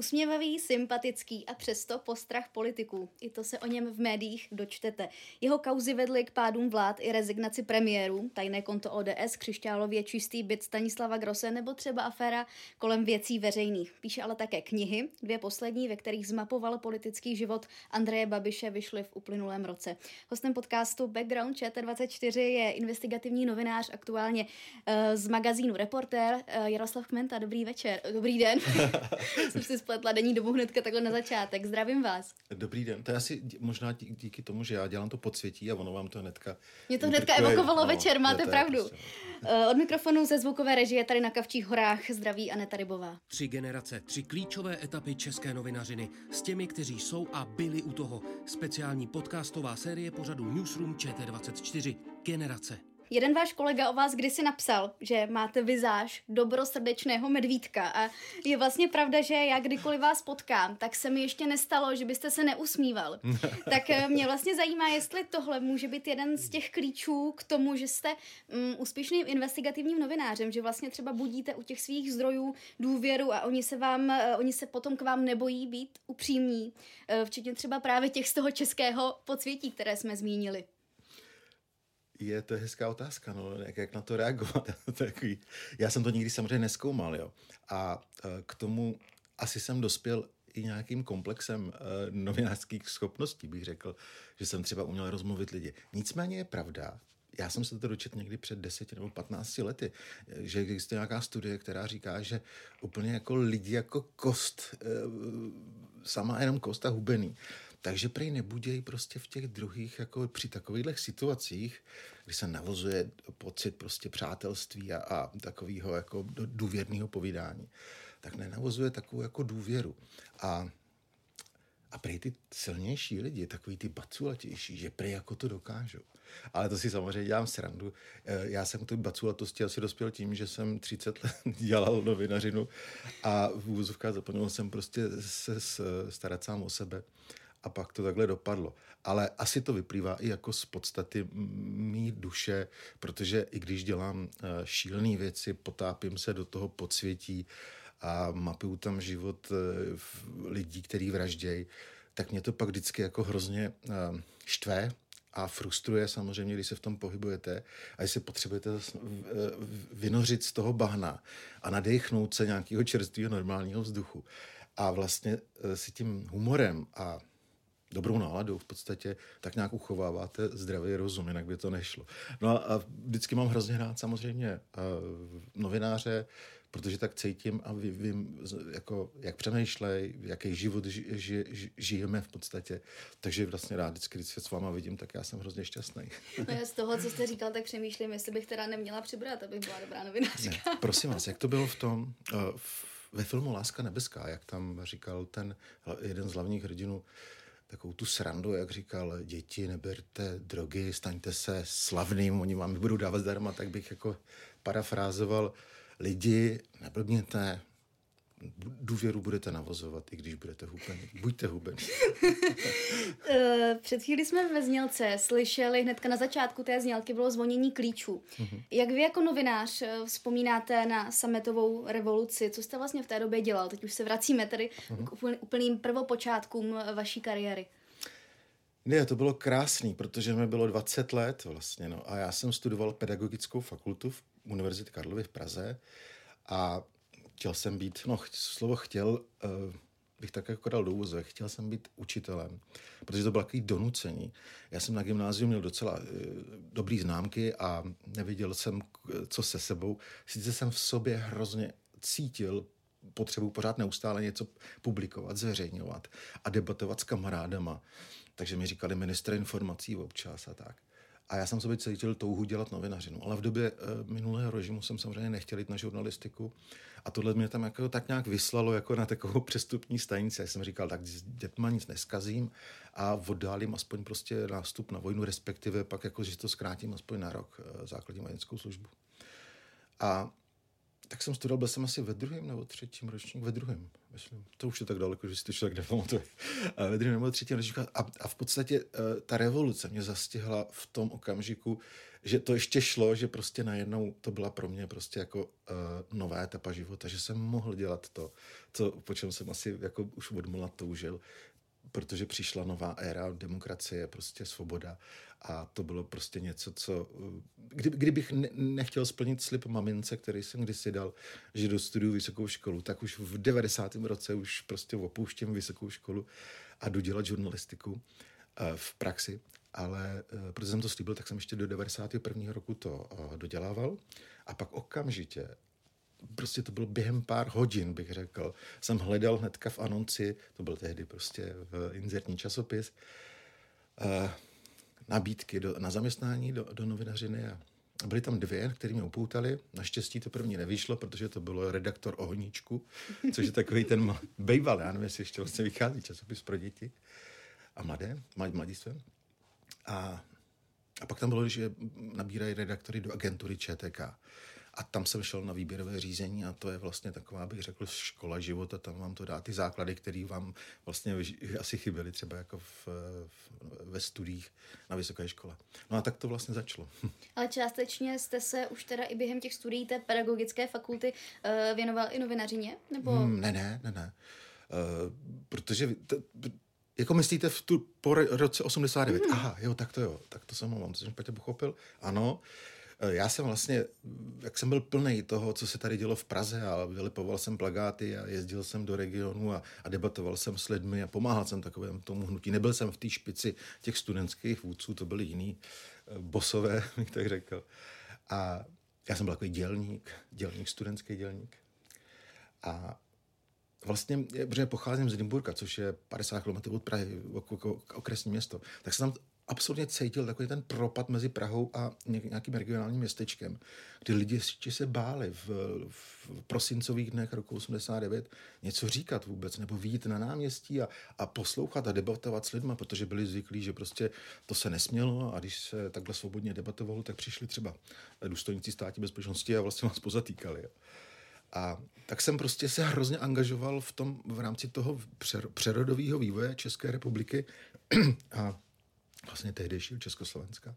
Usměvavý, sympatický a přesto postrach politiků. I to se o něm v médiích dočtete. Jeho kauzy vedly k pádům vlád i rezignaci premiérů, tajné konto ODS, křišťálově čistý byt Stanislava Grose nebo třeba aféra kolem věcí veřejných. Píše ale také knihy, dvě poslední, ve kterých zmapoval politický život Andreje Babiše, vyšly v uplynulém roce. Hostem podcastu Background ČT24 je investigativní novinář aktuálně uh, z magazínu Reportér uh, Jaroslav Kmenta. Dobrý večer, dobrý den. Jsem si spletla denní dobu hnedka takhle na začátek. Zdravím vás. Dobrý den. To je asi možná díky tomu, že já dělám to podsvětí a ono vám to hnedka... Mě to hnedka evokovalo no, večer, máte pravdu. Prostě, no. Od mikrofonu ze zvukové režie tady na Kavčích horách zdraví Aneta Rybová. Tři generace, tři klíčové etapy české novinařiny s těmi, kteří jsou a byli u toho. Speciální podcastová série pořadu Newsroom ČT24. Generace. Jeden váš kolega o vás kdysi napsal, že máte vizáž dobrosrdečného medvídka a je vlastně pravda, že já kdykoliv vás potkám, tak se mi ještě nestalo, že byste se neusmíval. tak eh, mě vlastně zajímá, jestli tohle může být jeden z těch klíčů k tomu, že jste um, úspěšným investigativním novinářem, že vlastně třeba budíte u těch svých zdrojů důvěru a oni se vám, uh, oni se potom k vám nebojí být upřímní, uh, včetně třeba právě těch z toho českého podsvětí, které jsme zmínili. Je to hezká otázka, no, jak, jak na to reagovat. Takový. Já jsem to nikdy samozřejmě neskoumal, jo. A e, k tomu asi jsem dospěl i nějakým komplexem uh, novinářských schopností, bych řekl, že jsem třeba uměl rozmluvit lidi. Nicméně je pravda, já jsem se to dočetl někdy před 10 nebo 15 lety, že existuje nějaká studie, která říká, že úplně jako lidi jako kost, sama jenom kost a hubený, takže prej nebudějí prostě v těch druhých, jako při takových situacích, kdy se navozuje pocit prostě přátelství a, a takového jako důvěrného povídání, tak nenavozuje takovou jako důvěru. A a prej ty silnější lidi, takový ty baculatější, že prej jako to dokážou. Ale to si samozřejmě dělám srandu. Eh, já jsem k té baculatosti asi dospěl tím, že jsem 30 let dělal novinařinu a v úvozovkách zapomněl jsem prostě se starat sám o sebe a pak to takhle dopadlo. Ale asi to vyplývá i jako z podstaty mý duše, protože i když dělám eh, šílené věci, potápím se do toho podsvětí a mapuju tam život eh, lidí, který vraždějí, tak mě to pak vždycky jako hrozně eh, štve, a frustruje samozřejmě, když se v tom pohybujete a jestli potřebujete vynořit z toho bahna a nadechnout se nějakého čerstvého normálního vzduchu. A vlastně si tím humorem a dobrou náladu v podstatě, tak nějak uchováváte zdravý rozum, jinak by to nešlo. No a vždycky mám hrozně rád samozřejmě novináře, protože tak cítím a vím, jako, jak přemýšlej, jaký život ži, ži, ži, žijeme v podstatě. Takže vlastně rád vždycky, když se s váma vidím, tak já jsem hrozně šťastný. No já z toho, co jste říkal, tak přemýšlím, jestli bych teda neměla přibrat, abych byla dobrá novinářka. Ne, prosím vás, jak to bylo v tom, uh, ve filmu Láska nebeská, jak tam říkal ten jeden z hlavních hrdinů, takovou tu srandu, jak říkal, děti, neberte drogy, staňte se slavným, oni vám budou dávat zdarma, tak bych jako parafrázoval lidi, neblbněte, důvěru budete navozovat, i když budete hubený. Buďte hubený. Eh, před chvíli jsme ve znělce slyšeli, hnedka na začátku té znělky bylo zvonění klíčů. Mm-hmm. Jak vy jako novinář eh, vzpomínáte na sametovou revoluci? Co jste vlastně v té době dělal? Teď už se vracíme tedy mm-hmm. k úplným prvopočátkům eh, vaší kariéry. Ne, to bylo krásný, protože mi bylo 20 let vlastně, no, a já jsem studoval pedagogickou fakultu v Univerzitě Karlovy v Praze a chtěl jsem být, no slovo chtěl, uh, bych tak jako dal do úzek. Chtěl jsem být učitelem, protože to bylo takový donucení. Já jsem na gymnáziu měl docela uh, dobrý známky a neviděl jsem, co se sebou. Sice jsem v sobě hrozně cítil potřebu pořád neustále něco publikovat, zveřejňovat a debatovat s kamarádama. Takže mi říkali ministr informací občas a tak. A já jsem sobě cítil touhu dělat novinařinu. Ale v době e, minulého režimu jsem samozřejmě nechtěl jít na žurnalistiku. A tohle mě tam jako tak nějak vyslalo jako na takovou přestupní stanici. Já jsem říkal, tak s dětma nic neskazím a oddálím aspoň prostě nástup na vojnu, respektive pak jako, že to zkrátím aspoň na rok e, základní vojenskou službu. A tak jsem studoval, byl jsem asi ve druhém nebo třetím ročníku, ve druhém, myslím. To už je tak daleko, že si to člověk nepamatuje. ve druhém nebo třetím ročníku. A, a v podstatě uh, ta revoluce mě zastihla v tom okamžiku, že to ještě šlo, že prostě najednou to byla pro mě prostě jako uh, nová etapa života, že jsem mohl dělat to, co, po čem jsem asi jako už od mula toužil, protože přišla nová éra demokracie, prostě svoboda a to bylo prostě něco, co... Kdy, kdybych ne, nechtěl splnit slib mamince, který jsem kdysi dal, že dostuduju vysokou školu, tak už v 90. roce už prostě opouštím vysokou školu a jdu dělat žurnalistiku uh, v praxi. Ale uh, protože jsem to slíbil, tak jsem ještě do 91. roku to uh, dodělával a pak okamžitě prostě to bylo během pár hodin, bych řekl. Jsem hledal hnedka v anonci, to byl tehdy prostě v inzertní časopis, nabídky do, na zaměstnání do, do novinařiny a byly tam dvě, které mě upoutali. Naštěstí to první nevyšlo, protože to bylo redaktor Ohníčku, což je takový ten bejval, já nevím, jestli ještě vlastně vychází časopis pro děti a mladé, mladistvé. A, a pak tam bylo, že nabírají redaktory do agentury ČTK. A tam jsem šel na výběrové řízení a to je vlastně taková, bych řekl, škola života. Tam vám to dá ty základy, které vám vlastně asi chyběly třeba jako v, v, ve studiích na vysoké škole. No a tak to vlastně začalo. Ale částečně jste se už teda i během těch studií té pedagogické fakulty uh, věnoval i novinařině? Nebo... Hmm, ne, ne, ne, ne. Uh, protože t, jako myslíte v tu, po roce 89? Hmm. Aha, jo, tak to jo, tak to jsem mám, to jsem špatně pochopil. Ano, uh, Eh, já jsem vlastně, jak jsem byl plný toho, co se tady dělo v Praze a vylipoval jsem plagáty a jezdil jsem do regionu a, a debatoval jsem s lidmi a pomáhal jsem takovému tomu hnutí. Nebyl jsem v té špici těch studentských vůdců, to byli jiní eh, bosové, bych tak řekl. A já jsem byl takový dělník, dělník, studentský dělník. A vlastně, protože pocházím z Nymburka, což je 50 km od Prahy, okresní město, tak jsem tam absolutně cítil takový ten propad mezi Prahou a nějakým regionálním městečkem, kdy lidi se báli v, v prosincových dnech roku 89 něco říkat vůbec, nebo výjít na náměstí a, a poslouchat a debatovat s lidmi, protože byli zvyklí, že prostě to se nesmělo a když se takhle svobodně debatovalo, tak přišli třeba důstojníci státní bezpečnosti a vlastně vás pozatýkali. A tak jsem prostě se hrozně angažoval v tom, v rámci toho přerodového vývoje České republiky a vlastně tehdejšího Československa.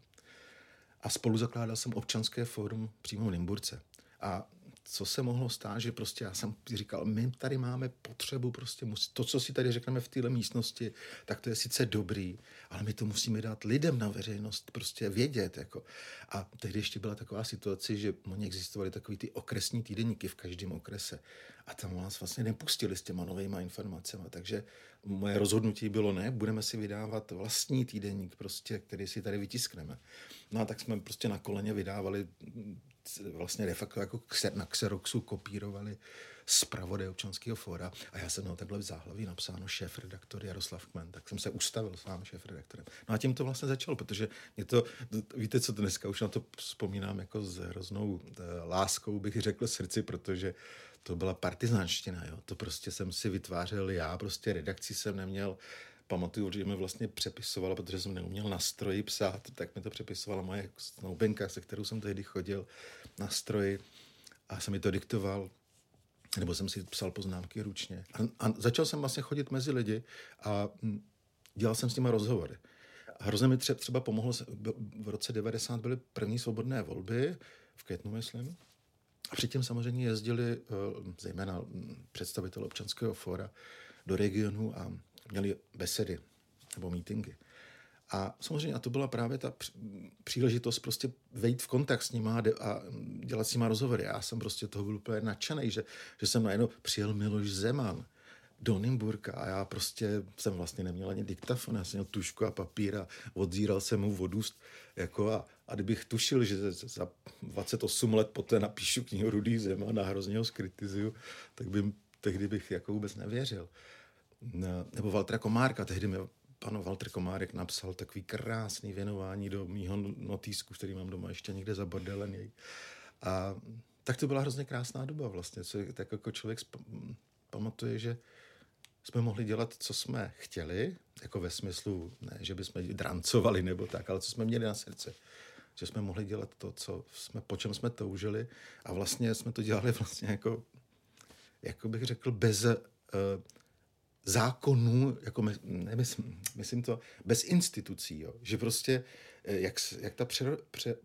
A spolu zakládal jsem občanské fórum přímo v Nymburce. A co se mohlo stát, že prostě já jsem říkal, my tady máme potřebu, prostě musí, to, co si tady řekneme v téhle místnosti, tak to je sice dobrý, ale my to musíme dát lidem na veřejnost prostě vědět. Jako. A tehdy ještě byla taková situace, že oni existovaly takový ty okresní týdenníky v každém okrese. A tam vás vlastně nepustili s těma novými informacemi. Takže moje rozhodnutí bylo ne, budeme si vydávat vlastní týdenník, prostě, který si tady vytiskneme. No a tak jsme prostě na koleně vydávali vlastně de facto jako na Xeroxu kopírovali z pravodaj občanského fóra a já jsem měl takhle v záhlaví napsáno šéf-redaktor Jaroslav Kmen, tak jsem se ustavil sám šéf-redaktorem. No a tím to vlastně začalo, protože mě to, víte co, dneska už na to vzpomínám jako s hroznou eh, láskou, bych řekl srdci, protože to byla partizánština, jo. To prostě jsem si vytvářel já, prostě redakci jsem neměl, pamatuju, že mi vlastně přepisovala, protože jsem neuměl na stroji psát, tak mi to přepisovala moje snoubenka, se kterou jsem tehdy chodil na stroji a jsem mi to diktoval nebo jsem si psal poznámky ručně. A, a začal jsem vlastně chodit mezi lidi a hm, dělal jsem s nimi rozhovory. A hrozně mi třeba, třeba pomohlo, v roce 90 byly první svobodné volby, v květnu, myslím. A předtím samozřejmě jezdili eh, zejména hm, představitel občanského fóra do regionu a měli besedy nebo mítingy. A samozřejmě a to byla právě ta příležitost prostě vejít v kontakt s nima a dělat s nima rozhovory. Já jsem prostě toho byl úplně nadšený, že, že jsem najednou přijel Miloš Zeman do Nymburka a já prostě jsem vlastně neměl ani diktafon, já jsem měl tušku a papír a odzíral jsem mu vodu jako a, a kdybych tušil, že za 28 let poté napíšu knihu Rudý zem a na hrozně ho skritizuju, tak bych tehdy bych jako vůbec nevěřil. Nebo Valtra Komárka, tehdy mi pan Walter Komárek napsal takový krásný věnování do mýho notýsku, který mám doma ještě někde zabordelený. A tak to byla hrozně krásná doba vlastně, co tak jako člověk pamatuje, že jsme mohli dělat, co jsme chtěli, jako ve smyslu, ne, že bychom drancovali nebo tak, ale co jsme měli na srdce. Že jsme mohli dělat to, co jsme, po čem jsme toužili a vlastně jsme to dělali vlastně jako, jako bych řekl, bez uh, zákonů, jako my, nemyslím, myslím to, bez institucí, jo. že prostě, eh, jak, jak ta pře, pře,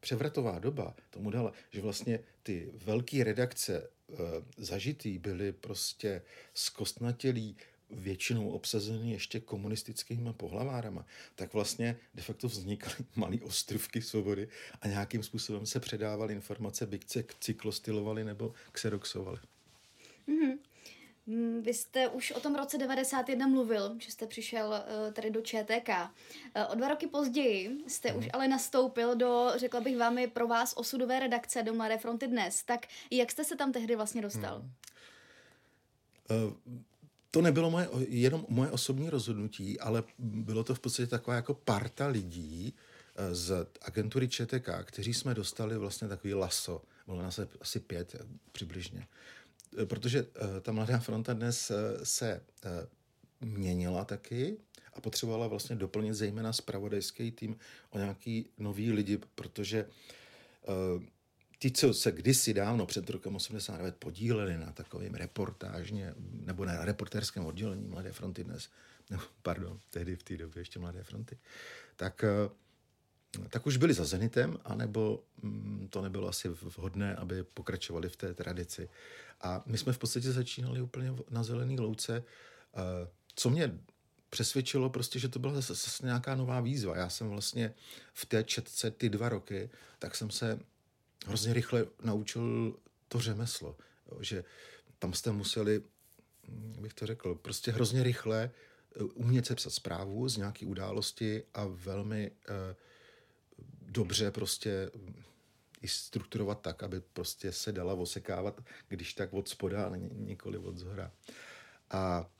převratová doba tomu dala, že vlastně ty velké redakce e, zažitý byly prostě zkostnatělí, většinou obsazený ještě komunistickými pohlavárama, tak vlastně de facto vznikaly malé ostrovky svobody a nějakým způsobem se předávaly informace, byť se cyklostylovaly nebo xeroxovaly. Mm-hmm. Mm, vy jste už o tom roce 91 mluvil, že jste přišel uh, tady do ČTK. Uh, o dva roky později jste hmm. už ale nastoupil do, řekla bych vám, pro vás osudové redakce do Mladé fronty dnes. Tak jak jste se tam tehdy vlastně dostal? Hmm. Uh, to nebylo moje, jenom moje osobní rozhodnutí, ale bylo to v podstatě taková jako parta lidí z agentury ČTK, kteří jsme dostali vlastně takový laso. Bylo nás asi pět přibližně Eh, protože eh, ta Mladá fronta dnes eh, se měnila taky a potřebovala vlastně doplnit zejména spravodajský tým o nějaký nový lidi, protože ti, co se kdysi dávno před rokem 89 podíleli na takovém reportážně, nebo na reportérském oddělení Mladé fronty dnes, nebo pardon, tehdy v té době ještě Mladé fronty, tak tak už byli za Zenitem, anebo mm, to nebylo asi vhodné, aby pokračovali v té tradici. A my jsme v podstatě začínali úplně na zelený louce, co mě přesvědčilo prostě, že to byla zase, zase nějaká nová výzva. Já jsem vlastně v té četce ty dva roky, tak jsem se hrozně rychle naučil to řemeslo, že tam jste museli, jak bych to řekl, prostě hrozně rychle e, umět sepsat zprávu z nějaké události a velmi uh, dobře prostě i strukturovat tak, aby prostě se dala osekávat, když tak od spoda a nikoli od zhora. A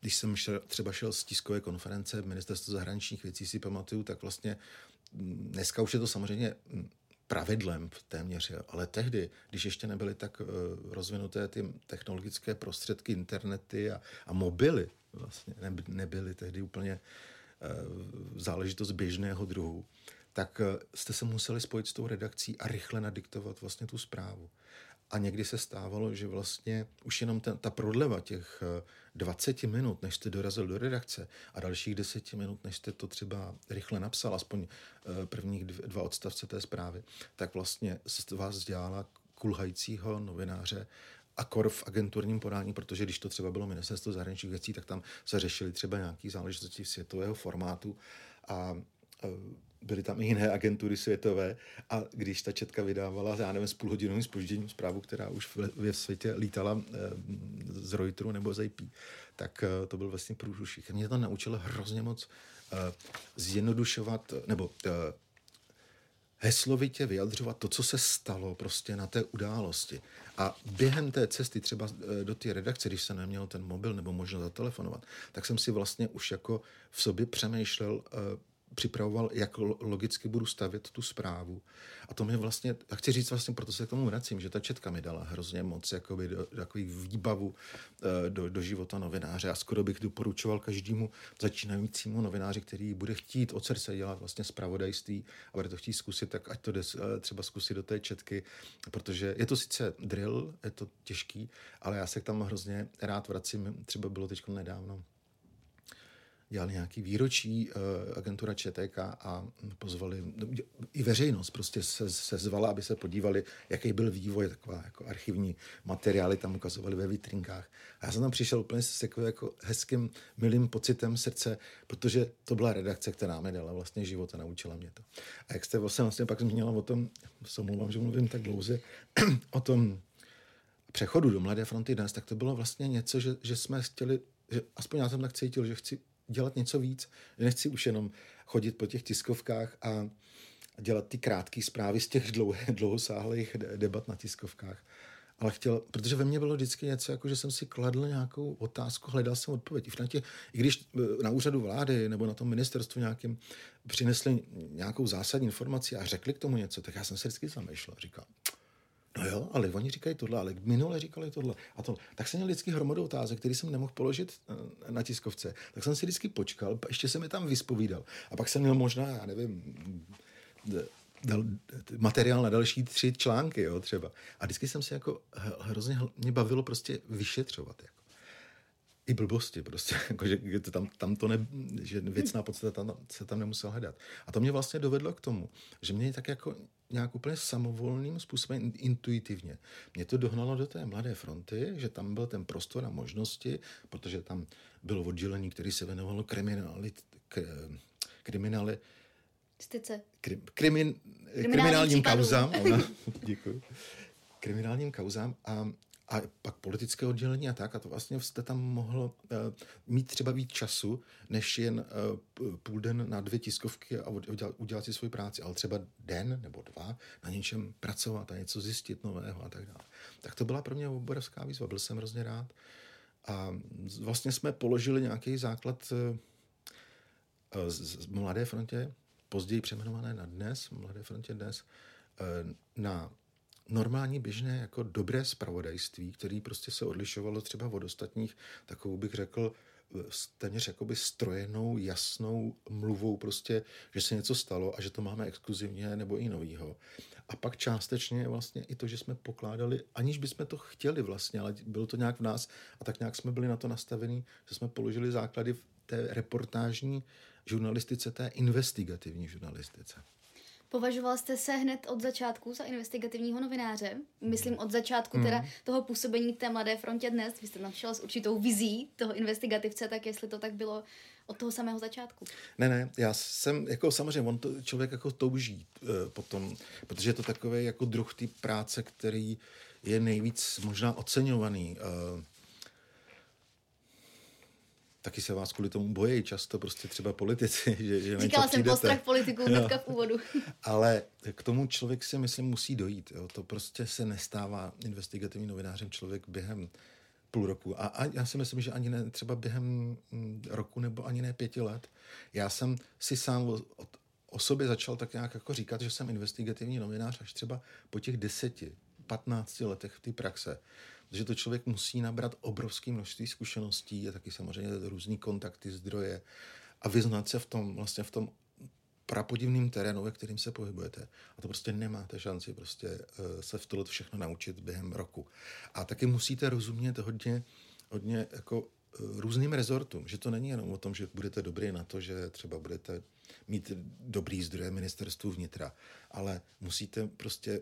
když jsem šel, třeba šel z tiskové konference ministerstva zahraničních věcí, si pamatuju, tak vlastně mm, dneska už je to samozřejmě mm, pravidlem téměř, ale tehdy, když ještě nebyly tak uh, rozvinuté ty technologické prostředky, internety a, a mobily, vlastně nebyly tehdy úplně záležitost běžného druhu, tak eh, jste se museli spojit s tou redakcí a rychle nadiktovat vlastně tu zprávu. A někdy se stávalo, že vlastně už jenom ten, ta prodleva těch 20 eh, minut, než jste dorazil do redakce a dalších 10 minut, než jste to třeba rychle napsal, aspoň eh, prvních dva odstavce té zprávy, tak vlastně vás dělala kulhajícího novináře a kor v agenturním podání, protože když to třeba bylo ministerstvo zahraničních věcí, tak tam se řešily třeba nějaké záležitosti světového formátu a byly tam i jiné agentury světové a když ta četka vydávala, já nevím, s půlhodinovým spožděním zprávu, která už ve světě lítala eh, z Reuteru nebo z IP, tak eh, to byl vlastně průžuších. Mě to naučilo hrozně moc zjednodušovat, nebo heslovitě vyjadřovat to, co se stalo prostě na té události. A během té cesty třeba do té redakce, když jsem neměl ten mobil nebo možnost zatelefonovat, tak jsem si vlastně už jako v sobě přemýšlel, připravoval, jak logicky budu stavět tu zprávu. A to mi vlastně, a chci říct vlastně, proto se k tomu vracím, že ta četka mi dala hrozně moc jakoby do, takový výbavu eh, do, do života novináře. A skoro bych doporučoval každému začínajícímu novináři, který bude chtít od srdce dělat vlastně zpravodajství a bude to chtít zkusit, tak ať to jde eh, třeba zkusit do té četky, protože je to sice drill, je to těžký, ale já se tam hrozně rád vracím. Třeba bylo teď nedávno dělali nějaký výročí uh, agentura ČTK a pozvali i veřejnost, prostě se, se zvala, aby se podívali, jaký byl vývoj, taková jako archivní materiály tam ukazovali ve vitrinkách. A já jsem tam přišel úplně s takovým jako hezkým, milým pocitem srdce, protože to byla redakce, která mi dala vlastně život a naučila mě to. A jak jste vlastně, vlastně pak zmínila o tom, se omlouvám, že mluvím tak dlouze, o tom přechodu do Mladé fronty dnes, tak to bylo vlastně něco, že, že jsme chtěli, že aspoň já jsem tak cítil, že chci dělat něco víc, nechci už jenom chodit po těch tiskovkách a dělat ty krátké zprávy z těch dlouhé, dlouhosáhlých debat na tiskovkách. Ale chtěl, protože ve mně bylo vždycky něco, jako že jsem si kladl nějakou otázku, hledal jsem odpověď. I, tě, I když e, na úřadu vlády nebo na tom ministerstvu nějakým přinesli nějakou zásadní informaci a řekli k tomu něco, tak já jsem se vždycky zamýšlel. Říkal, No jo, ale oni říkají tohle, ale minule říkali tohle. A to, tak jsem měl vždycky hromadu otázek, který jsem nemohl položit e, na tiskovce. Tak jsem si vždycky počkal, ještě jsem mi tam vyspovídal. A pak jsem měl možná, já nevím, dal, materiál na další tři články, jo, třeba. A vždycky jsem se jako hrozně mě bavilo prostě vyšetřovat. Jako. I blbosti prostě, jako, že to tam, tam to ne, že věcná podstata tam, se tam nemusel hledat. A to mě vlastně dovedlo k tomu, že mě tak jako nějak úplně samovolným způsobem, intuitivně, mě to dohnalo do té mladé fronty, že tam byl ten prostor a možnosti, protože tam bylo oddělení, které se věnovalo kriminalit, kriminali, Styce. Krim, krimin, kriminálním kauzám. děkuji. Kriminálním kauzám a, a pak politické oddělení a tak. A to vlastně jste tam mohl uh, mít třeba víc času, než jen uh, půl den na dvě tiskovky a udělat, udělat si svoji práci, ale třeba den nebo dva na něčem pracovat a něco zjistit nového a tak dále. Tak to byla pro mě obrovská výzva. Byl jsem hrozně rád. A vlastně jsme položili nějaký základ uh, z, Mladé frontě, později přejmenované na dnes, Mladé frontě dnes, eh, na normální běžné jako dobré spravodajství, který prostě se odlišovalo třeba od ostatních, takovou bych řekl, eh, téměř jakoby strojenou, jasnou mluvou prostě, že se něco stalo a že to máme exkluzivně nebo i novýho. A pak částečně vlastně i to, že jsme pokládali, aniž bychom to chtěli vlastně, ale bylo to nějak v nás a tak nějak jsme byli na to nastavení, že jsme položili základy v té reportážní žurnalistice, té investigativní žurnalistice. Považoval jste se hned od začátku za investigativního novináře? Myslím od začátku teda mm. toho působení té Mladé frontě dnes. Vy jste tam šel s určitou vizí toho investigativce, tak jestli to tak bylo od toho samého začátku. Ne, ne, já jsem, jako samozřejmě, on to člověk jako touží uh, potom, protože je to takový jako druh té práce, který je nejvíc možná oceňovaný. Uh, taky se vás kvůli tomu bojí často prostě třeba politici. Že, že Říkala jsem postrach politiků hnedka v úvodu. Ale k tomu člověk si myslím musí dojít. Jo. To prostě se nestává investigativním novinářem člověk během půl roku. A, a já si myslím, že ani ne třeba během mm, roku nebo ani ne pěti let. Já jsem si sám o, o sobě začal tak nějak jako říkat, že jsem investigativní novinář až třeba po těch deseti, patnácti letech v té praxe že to člověk musí nabrat obrovské množství zkušeností a taky samozřejmě různý kontakty, zdroje a vyznat se v tom, vlastně v tom prapodivným terénu, ve kterým se pohybujete. A to prostě nemáte šanci prostě uh, se v tohle všechno naučit během roku. A taky musíte rozumět hodně, hodně jako uh, různým rezortům, že to není jenom o tom, že budete dobrý na to, že třeba budete mít dobrý zdroje ministerstvu vnitra, ale musíte prostě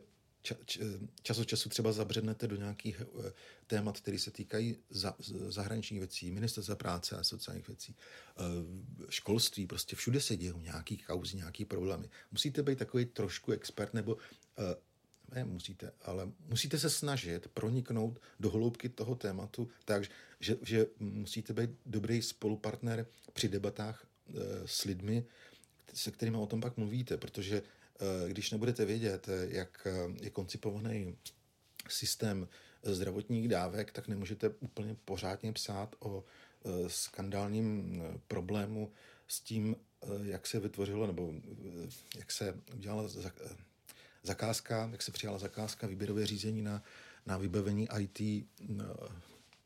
čas od času třeba zabřednete do nějakých eh, témat, které se týkají za, zahraničních věcí, ministerstva práce a sociálních věcí, eh, školství, prostě všude se dějí nějaký kauzy, nějaký problémy. Musíte být takový trošku expert, nebo eh, ne musíte, ale musíte se snažit proniknout do hloubky toho tématu tak, že, že musíte být dobrý spolupartner při debatách s lidmi, se kterými o tom pak mluvíte, protože když nebudete vědět, eh, jak eh, je koncipovaný systém zdravotních dávek, tak nemůžete úplně pořádně psát o skandálním problému s tím, jak se vytvořilo, nebo jak se udělala zakázka, jak se přijala zakázka, výběrové řízení na, na vybavení IT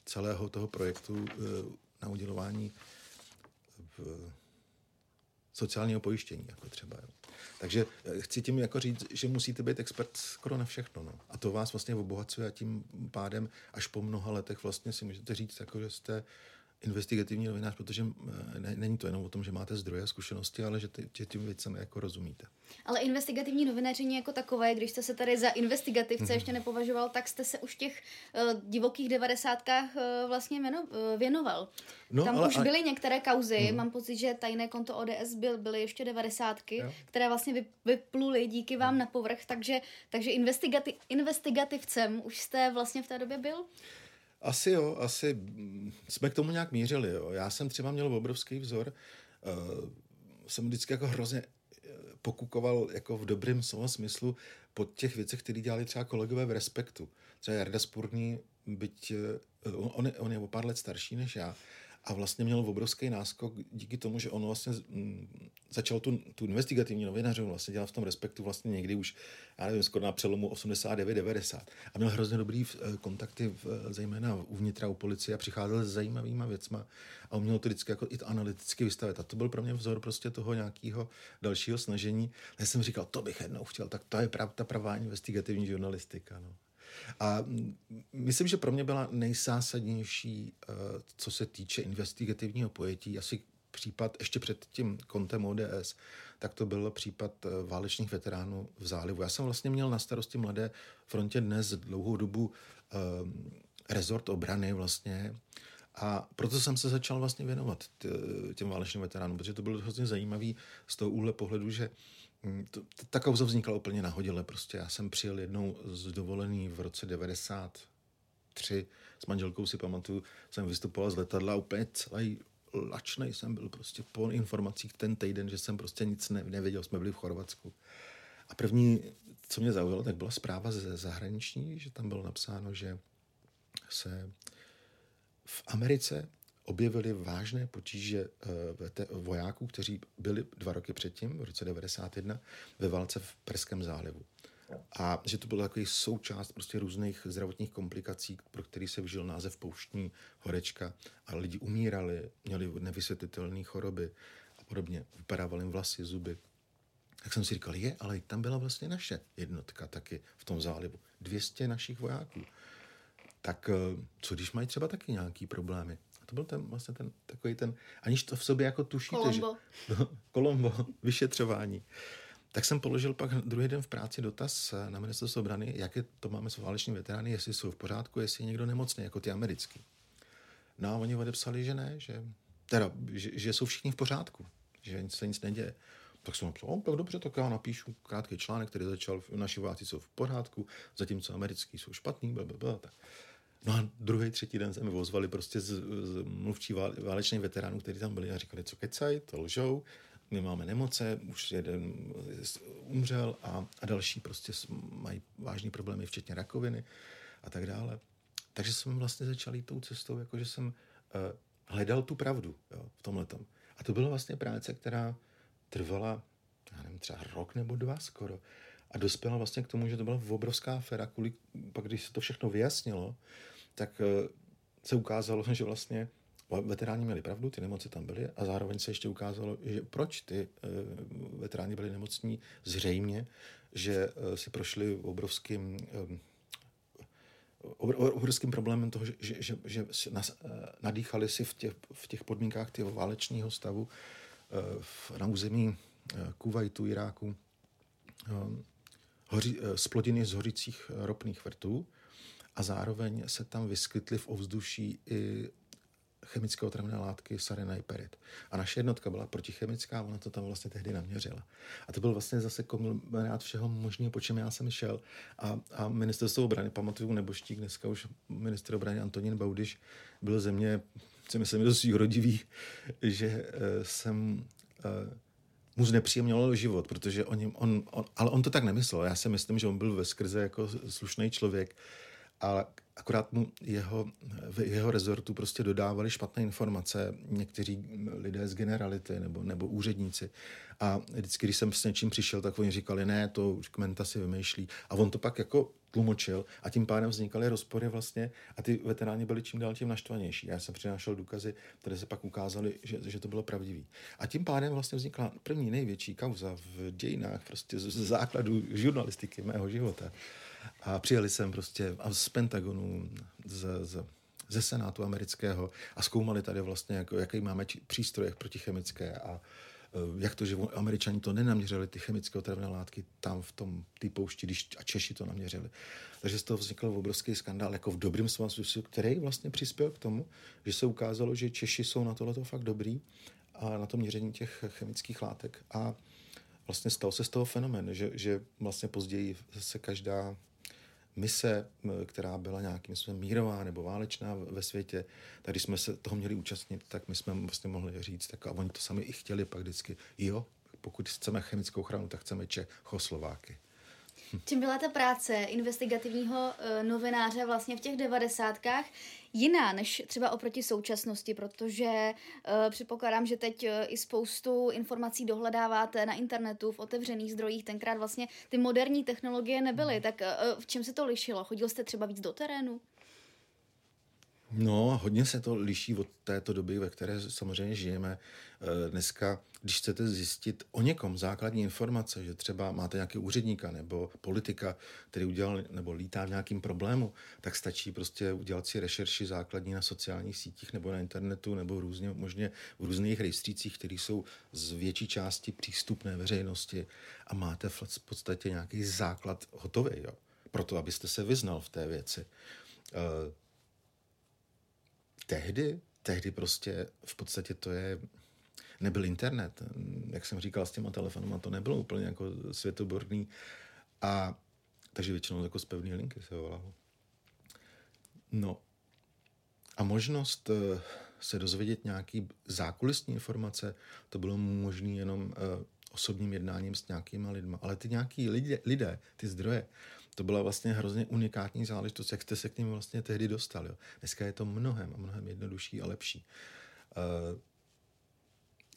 celého toho projektu na udělování sociálního pojištění, jako třeba. Jo. Takže eh, chci tím jako říct, že musíte být expert skoro na všechno. No. A to vás vlastně obohacuje a tím pádem až po mnoha letech vlastně si můžete říct, jako, že jste investigativní novinář, protože ne, není to jenom o tom, že máte zdroje a zkušenosti, ale že, ty, že tím věcem jako rozumíte. Ale investigativní novinaření jako takové, když jste se tady za investigativce mm-hmm. ještě nepovažoval, tak jste se už těch uh, divokých devadesátkách uh, vlastně věno, uh, věnoval. No, Tam ale, už byly některé kauzy, mm. mám pocit, že tajné konto ODS byl, byly ještě devadesátky, které vlastně vypluly díky vám mm. na povrch, takže, takže investigati, investigativcem už jste vlastně v té době byl? Asi jo, asi jsme k tomu nějak mířili. Jo. Já jsem třeba měl obrovský vzor. Uh, jsem vždycky jako hrozně eh, pokukoval jako v dobrém slova smyslu po těch věcech, které dělali třeba kolegové v Respektu. Třeba Jarda Spurný, byť uh, on, on je o pár let starší než já, a vlastně měl obrovský náskok díky tomu, že on vlastně začal tu, tu investigativní novinařinu vlastně dělat v tom respektu vlastně někdy už, já nevím, skoro na přelomu 89-90 a měl hrozně dobrý eh, kontakty v, eh, zejména uvnitra u policie a přicházel s zajímavýma věcma a uměl to vždycky jako i analyticky vystavit a to byl pro mě vzor prostě toho nějakého dalšího snažení. Já jsem říkal, to bych jednou chtěl, tak to je prav, ta pravá investigativní žurnalistika. No. A myslím, že pro mě byla nejzásadnější, eh, co se týče investigativního pojetí, asi případ ještě před tím kontem ODS, tak to byl případ eh, válečných veteránů v zálivu. Já jsem vlastně měl na starosti Mladé frontě dnes dlouhou dobu um, rezort obrany vlastně a proto jsem se začal vlastně věnovat těm válečným veteránům, protože to bylo hrozně zajímavý z toho úhle pohledu, že to, ta kauza vznikla úplně nahodile. Prostě já jsem přijel jednou z dovolený v roce 93 s manželkou si pamatuju, jsem vystupoval z letadla úplně celý lačnej jsem byl prostě po informacích ten týden, že jsem prostě nic ne, nevěděl, jsme byli v Chorvatsku. A první, co mě zaujalo, tak byla zpráva ze zahraniční, že tam bylo napsáno, že se v Americe objevily vážné potíže eh, vojáků, kteří byli dva roky předtím, v roce 91, ve válce v Perském zálivu. A že to bylo takový součást prostě různých zdravotních komplikací, pro který se vžil název pouštní horečka a lidi umírali, měli nevysvětlitelné choroby a podobně. Vypadávali jim vlasy, zuby. Tak jsem si říkal, je, ale tam byla vlastně naše jednotka taky v tom zálivu. 200 našich vojáků. Tak eh, co když mají třeba taky nějaký problémy? To byl ten, vlastně ten, takový ten, aniž to v sobě jako tušíte, Kolombo. že... No, Kolombo, vyšetřování. Tak jsem položil pak druhý den v práci dotaz na ministerstvo obrany, jak je to máme s válečnými veterány, jestli jsou v pořádku, jestli je někdo nemocný, jako ty americký. No a oni odepsali, že ne, že, teda, že, že jsou všichni v pořádku, že se nic neděje. Tak jsem napsal, tak dobře, tak já napíšu krátký článek, který začal, naši vojáci jsou v pořádku, zatímco americký jsou špatný, blablabla. Tak. No a druhý, třetí den se mi ozvali prostě z, z mluvčí válečných veteránů, kteří tam byli a říkali, co kecaj, to lžou, my máme nemoce, už jeden umřel a, a další prostě mají vážné problémy, včetně rakoviny a tak dále. Takže jsem vlastně začal jít tou cestou, jakože jsem uh, hledal tu pravdu jo, v tomhle. A to byla vlastně práce, která trvala, já nevím, třeba rok nebo dva skoro. A dospěla vlastně k tomu, že to byla obrovská aféra, kvůli, pak když se to všechno vyjasnilo, tak eh, se ukázalo, že vlastně veteráni měli pravdu, ty nemoci tam byly a zároveň se ještě ukázalo, že proč ty eh, veteráni byli nemocní, zřejmě, že eh, si prošli obrovským obrovským problémem toho, že, že, že, nadýchali si v těch, v těch podmínkách těch válečního stavu na území Kuwaitu, Iráku, hoří, splodiny z hořících ropných vrtů a zároveň se tam vyskytly v ovzduší i chemické otravné látky sarena i perit. A naše jednotka byla protichemická, ona to tam vlastně tehdy naměřila. A to byl vlastně zase konglomerát všeho možného, po čem já jsem šel. A, a ministerstvo obrany, pamatuju neboštík, dneska už minister obrany Antonín Baudiš byl ze mě, si myslím, dost rodivý, že uh, jsem uh, mu znepříjemňoval život, protože on, on, on, ale on to tak nemyslel. Já si myslím, že on byl ve skrze jako slušný člověk, ale akorát mu jeho, v jeho rezortu prostě dodávali špatné informace někteří lidé z generality nebo, nebo úředníci. A vždycky, když jsem s něčím přišel, tak oni říkali, ne, to už Kmenta si vymýšlí. A on to pak jako tlumočil a tím pádem vznikaly rozpory vlastně a ty veteráni byli čím dál tím naštvanější. Já jsem přinášel důkazy, které se pak ukázaly, že, že to bylo pravdivý. A tím pádem vlastně vznikla první největší kauza v dějinách prostě z, z základu žurnalistiky mého života. A přijeli jsem prostě z Pentagonu, z, z ze Senátu amerického a zkoumali tady vlastně, jako, jaký máme přístroje protichemické a eh, jak to, že američani to nenaměřili, ty chemické otravné látky tam v tom té poušti, když a Češi to naměřili. Takže z toho vznikl obrovský skandál, jako v dobrým slova který vlastně přispěl k tomu, že se ukázalo, že Češi jsou na tohle fakt dobrý a na to měření těch chemických látek. A vlastně stal se z toho fenomén, že, že vlastně později se každá mise, která byla nějakým způsobem mírová nebo válečná ve světě, tak když jsme se toho měli účastnit, tak my jsme vlastně mohli říct, tak a oni to sami i chtěli pak vždycky, jo, pokud chceme chemickou ochranu, tak chceme Čechoslováky. Čím byla ta práce investigativního uh, novináře vlastně v těch devadesátkách jiná než třeba oproti současnosti, protože uh, předpokládám, že teď uh, i spoustu informací dohledáváte na internetu, v otevřených zdrojích. Tenkrát vlastně ty moderní technologie nebyly. Hmm. Tak uh, v čem se to lišilo? Chodil jste třeba víc do terénu? No, hodně se to liší od této doby, ve které samozřejmě žijeme. Eh, dneska, když chcete zjistit o někom základní informace, že třeba máte nějaký úředníka nebo politika, který udělal nebo lítá v nějakým problému, tak stačí prostě udělat si rešerši základní na sociálních sítích nebo na internetu nebo různě, možně v různých rejstřících, které jsou z větší části přístupné veřejnosti a máte v podstatě nějaký základ hotový, jo? proto abyste se vyznal v té věci. Tehdy, tehdy prostě v podstatě to je, nebyl internet. Jak jsem říkal s těma telefonama, to nebylo úplně jako světoborný. A takže většinou jako z pevné linky se volalo. No a možnost eh, se dozvědět nějaký zákulisní informace, to bylo možné jenom eh, osobním jednáním s nějakýma lidma. Ale ty nějaký lidé, lidé ty zdroje, to byla vlastně hrozně unikátní záležitost, jak jste se k ním vlastně tehdy dostali. Jo. Dneska je to mnohem a mnohem jednodušší a lepší. Uh,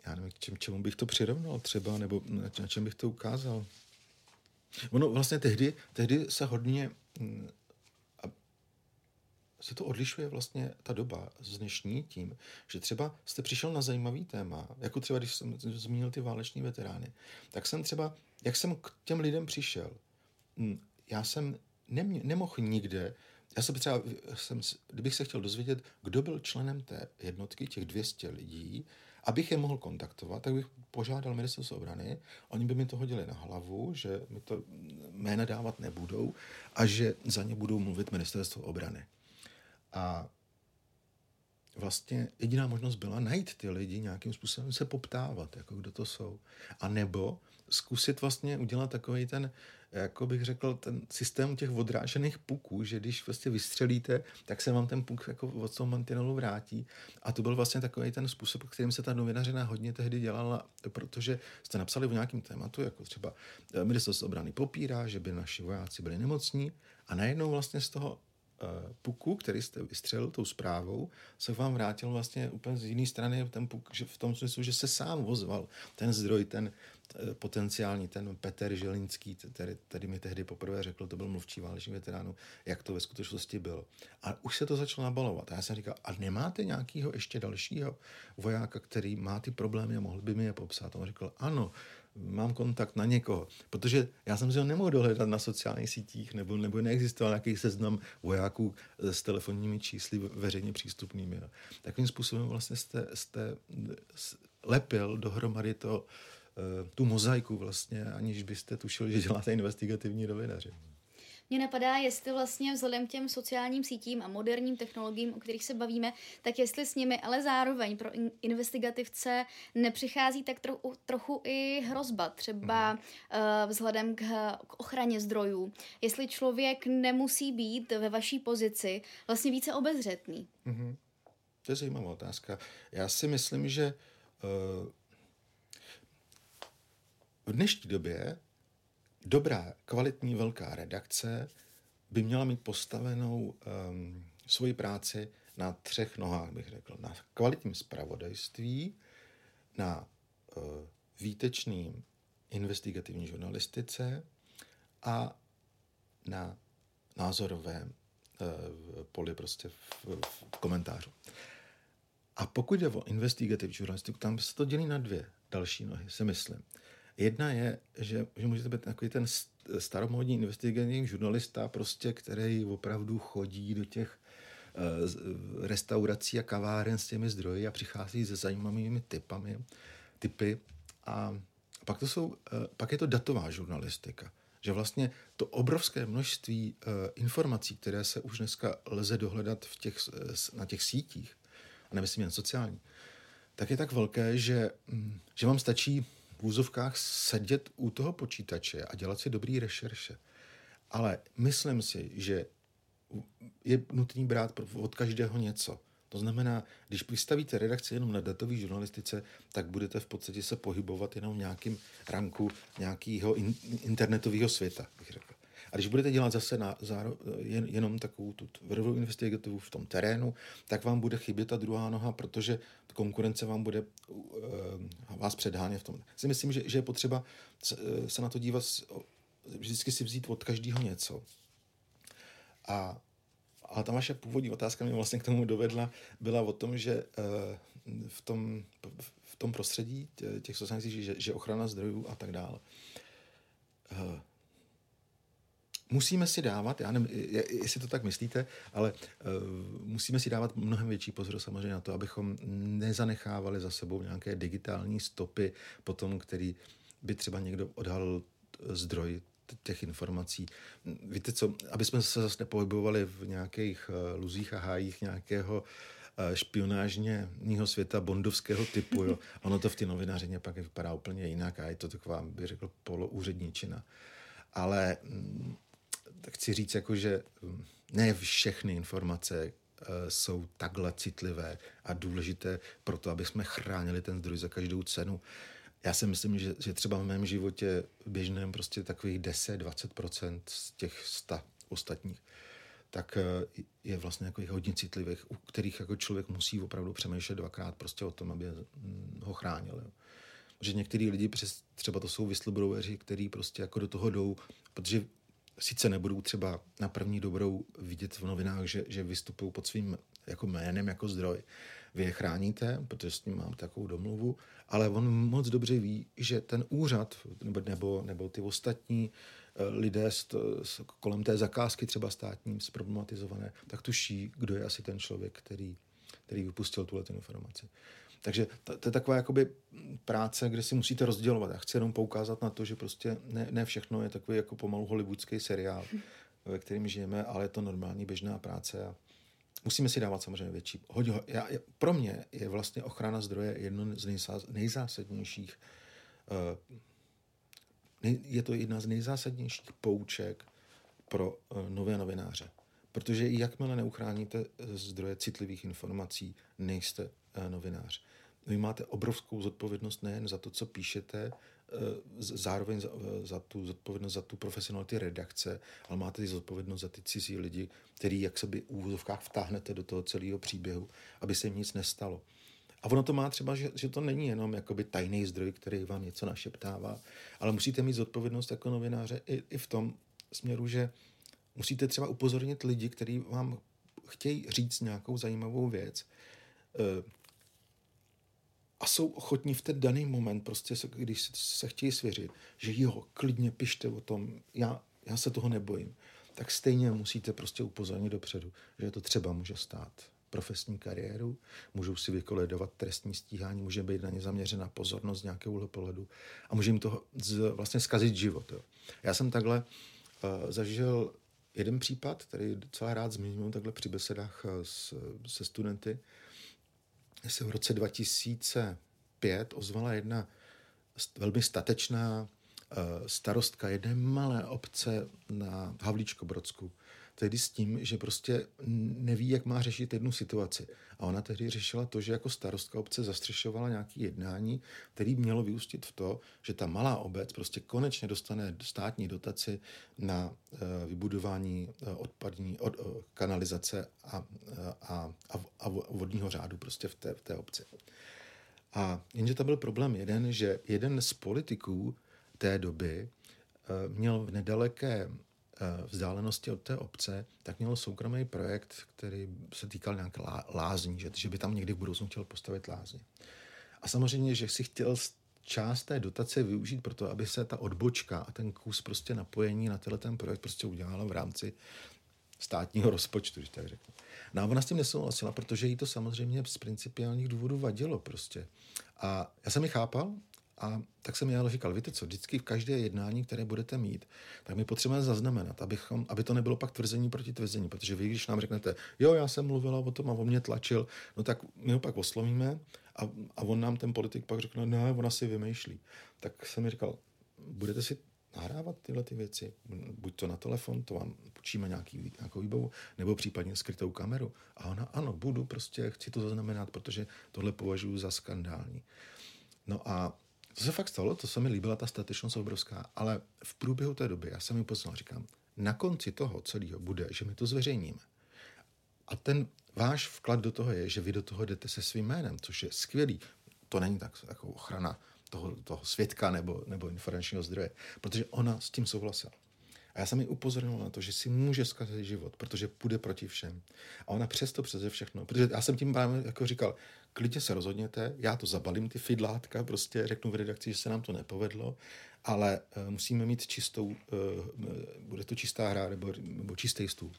já nevím, k čem, čemu bych to přirovnal třeba, nebo na čem bych to ukázal. Ono vlastně tehdy, tehdy se hodně mm, se to odlišuje vlastně ta doba z dnešní tím, že třeba jste přišel na zajímavý téma, jako třeba když jsem zmínil ty váleční veterány, tak jsem třeba, jak jsem k těm lidem přišel, mm, já jsem nemě, nemohl nikde, já jsem třeba, jsem, kdybych se chtěl dozvědět, kdo byl členem té jednotky, těch 200 lidí, abych je mohl kontaktovat, tak bych požádal ministerstvo obrany, oni by mi to hodili na hlavu, že mi to jména dávat nebudou a že za ně budou mluvit ministerstvo obrany. A vlastně jediná možnost byla najít ty lidi, nějakým způsobem se poptávat, jako kdo to jsou. A nebo zkusit vlastně udělat takový ten, jako bych řekl, ten systém těch odrážených puků, že když vlastně vystřelíte, tak se vám ten puk jako od toho mantinelu vrátí. A to byl vlastně takový ten způsob, kterým se ta novinařina hodně tehdy dělala, protože jste napsali o nějakém tématu, jako třeba eh, ministerstvo obrany popírá, že by naši vojáci byli nemocní a najednou vlastně z toho Eh, puku, který jste vystřelil tou zprávou, se vám vrátil vlastně úplně z jiné strany ten puk, že v tom smyslu, že se sám vozval ten zdroj, ten potenciální, ten Petr Žilinský, který, který mi tehdy poprvé řekl, to byl mluvčí váleční veteránu, jak to ve skutečnosti bylo. A už se to začalo nabalovat. A já jsem říkal, a nemáte nějakého ještě dalšího vojáka, který má ty problémy a mohl by mi je popsat? A on řekl, ano, mám kontakt na někoho. Protože já jsem si ho nemohl dohledat na sociálních sítích, nebo, nebo neexistoval nějaký seznam vojáků s telefonními čísly veřejně přístupnými. Jo. Takovým způsobem vlastně jste, jste lepil dohromady to, eh, tu mozaiku vlastně, aniž byste tušil, že děláte investigativní novinaři. Mě napadá, jestli vlastně vzhledem k těm sociálním sítím a moderním technologiím, o kterých se bavíme, tak jestli s nimi, ale zároveň pro investigativce nepřichází tak trochu, trochu i hrozba, třeba mm. uh, vzhledem k, k ochraně zdrojů. Jestli člověk nemusí být ve vaší pozici vlastně více obezřetný. Mm-hmm. To je zajímavá otázka. Já si myslím, že uh, v dnešní době dobrá, kvalitní velká redakce by měla mít postavenou um, svoji práci na třech nohách, bych řekl. Na kvalitním zpravodajství, na uh, výtečným investigativní žurnalistice a na názorovém uh, poli prostě v, v komentářu. A pokud jde o investigativní žurnalistiku, tam se to dělí na dvě další nohy, si myslím. Jedna je, že, že můžete být takový ten staromodní investigativní žurnalista, prostě, který opravdu chodí do těch restaurací a kaváren s těmi zdroji a přichází se zajímavými typami, typy a pak, to jsou, pak je to datová žurnalistika. Že vlastně to obrovské množství informací, které se už dneska lze dohledat v těch, na těch sítích, a nemyslím jen sociální, tak je tak velké, že, mm, že vám stačí v úzovkách sedět u toho počítače a dělat si dobrý rešerše. Ale myslím si, že je nutný brát od každého něco. To znamená, když vystavíte redakci jenom na datové žurnalistice, tak budete v podstatě se pohybovat jenom v nějakým ranku nějakého in, internetového světa, bych řekl. A když budete dělat zase na, záro, jen, jenom takovou tu tvrdou investigativu v tom terénu, tak vám bude chybět ta druhá noha, protože konkurence vám bude uh, vás předhánět v tom. Si myslím, že, že je potřeba se, eh, se na to dívat, vždycky si vzít od každého něco. A ale ta vaše původní otázka mě vlastně k tomu dovedla, byla o tom, že uh, v tom, v tom prostředí těch sociálních že, že ochrana zdrojů a tak dále. Musíme si dávat, já nevím, jestli to tak myslíte, ale uh, musíme si dávat mnohem větší pozor samozřejmě na to, abychom nezanechávali za sebou nějaké digitální stopy potom, který by třeba někdo odhalil zdroj těch informací. Víte co, aby jsme se zase nepohybovali v nějakých uh, luzích a hájích nějakého uh, špionážního světa bondovského typu. Jo. Ono to v té novinářině pak vypadá úplně jinak a je to taková, bych řekl, poloúředničina. Ale mm, chci říct, jako, že hm, ne všechny informace uh, jsou takhle citlivé a důležité pro to, aby jsme chránili ten zdroj za každou cenu. Já si myslím, že, že třeba v mém životě běžném prostě takových 10-20% z těch 100 ostatních, tak uh, je vlastně jako hodně citlivých, u kterých jako člověk musí opravdu přemýšlet dvakrát prostě o tom, aby hm, ho chránil. Jo. Že některý lidi přes, třeba to jsou whistlebloweri, který prostě jako do toho jdou, protože sice nebudou třeba na první dobrou vidět v novinách, že, že vystupují pod svým jako jménem, jako zdroj. Vy je chráníte, protože s ním mám takovou domluvu, ale on moc dobře ví, že ten úřad nebo, nebo, ty ostatní eh, lidé s, s, kolem té zakázky třeba státní zproblematizované, tak tuší, kdo je asi ten člověk, který, který vypustil tuhle informaci. Takže to, to je taková jakoby práce, kde si musíte rozdělovat. Já chci jenom poukázat na to, že prostě ne, ne všechno je takový jako pomalu hollywoodský seriál, ve kterým žijeme, ale je to normální běžná práce a musíme si dávat samozřejmě větší. Hodně, já, pro mě je vlastně ochrana zdroje jedno z nejzásadnějších uh, je to jedna z nejzásadnějších pouček pro uh, nové novináře. Protože jakmile neuchráníte zdroje citlivých informací, nejste novinář. Vy máte obrovskou zodpovědnost nejen za to, co píšete, eh, zároveň za, eh, za tu zodpovědnost za tu profesionalitu redakce, ale máte i zodpovědnost za ty cizí lidi, který jak se by úvozovkách vtáhnete do toho celého příběhu, aby se jim nic nestalo. A ono to má třeba, že, že to není jenom jakoby tajný zdroj, který vám něco našeptává, ale musíte mít zodpovědnost jako novináře i, i v tom směru, že musíte třeba upozornit lidi, kteří vám chtějí říct nějakou zajímavou věc, eh, a jsou ochotní v ten daný moment, prostě když se chtějí svěřit, že jo, klidně pište o tom, já, já se toho nebojím, tak stejně musíte prostě upozornit dopředu, že to třeba může stát profesní kariéru, můžou si vykoledovat trestní stíhání, může být na ně zaměřena pozornost z nějakého pohledu a může jim to z, vlastně zkazit život. Jo. Já jsem takhle uh, zažil jeden případ, který docela rád zmiňuji takhle při besedách uh, s, se studenty, se v roce 2005 ozvala jedna velmi statečná eh, starostka jedné malé obce na Havlíčko-Brodsku, tehdy s tím, že prostě neví, jak má řešit jednu situaci. A ona tehdy řešila to, že jako starostka obce zastřešovala nějaké jednání, který mělo vyústit v to, že ta malá obec prostě konečně dostane státní dotaci na uh, vybudování uh, odpadní od, uh, kanalizace a, a, a, a vodního řádu prostě v té, v té obci. A jenže to byl problém jeden, že jeden z politiků té doby měl v nedaleké vzdálenosti od té obce, tak měl soukromý projekt, který se týkal nějaké lázní, že, že by tam někdy v budoucnu chtěl postavit lázně. A samozřejmě, že si chtěl část té dotace využít pro to, aby se ta odbočka a ten kus prostě napojení na tenhle ten projekt prostě udělala v rámci státního rozpočtu, když tak řeknu. No a ona s tím nesouhlasila, protože jí to samozřejmě z principiálních důvodů vadilo prostě. A já jsem ji chápal, a tak jsem já říkal, víte co, vždycky v každé jednání, které budete mít, tak my potřebujeme zaznamenat, abychom, aby to nebylo pak tvrzení proti tvrzení, protože vy, když nám řeknete, jo, já jsem mluvila o tom a o mě tlačil, no tak my ho pak oslovíme a, a on nám ten politik pak řekne, ne, ona si vymýšlí. Tak jsem mi říkal, budete si nahrávat tyhle ty věci, buď to na telefon, to vám počíme nějaký, nějakou výbavu, nebo případně skrytou kameru. A ona, ano, budu, prostě chci to zaznamenat, protože tohle považuji za skandální. No a to se fakt stalo, to se mi líbila, ta statečnost obrovská, ale v průběhu té doby, já jsem mi poznal, říkám, na konci toho celého bude, že my to zveřejníme. A ten váš vklad do toho je, že vy do toho jdete se svým jménem, což je skvělý. To není tak jako ochrana toho, toho svědka nebo, nebo informačního zdroje, protože ona s tím souhlasila. Já jsem ji upozornil na to, že si může zkazit život, protože půjde proti všem. A ona přesto přeze všechno, protože já jsem tím právě jako říkal, klidně se rozhodněte, já to zabalím, ty fidlátka, prostě řeknu v redakci, že se nám to nepovedlo, ale uh, musíme mít čistou, uh, bude to čistá hra nebo, nebo čistý stůl.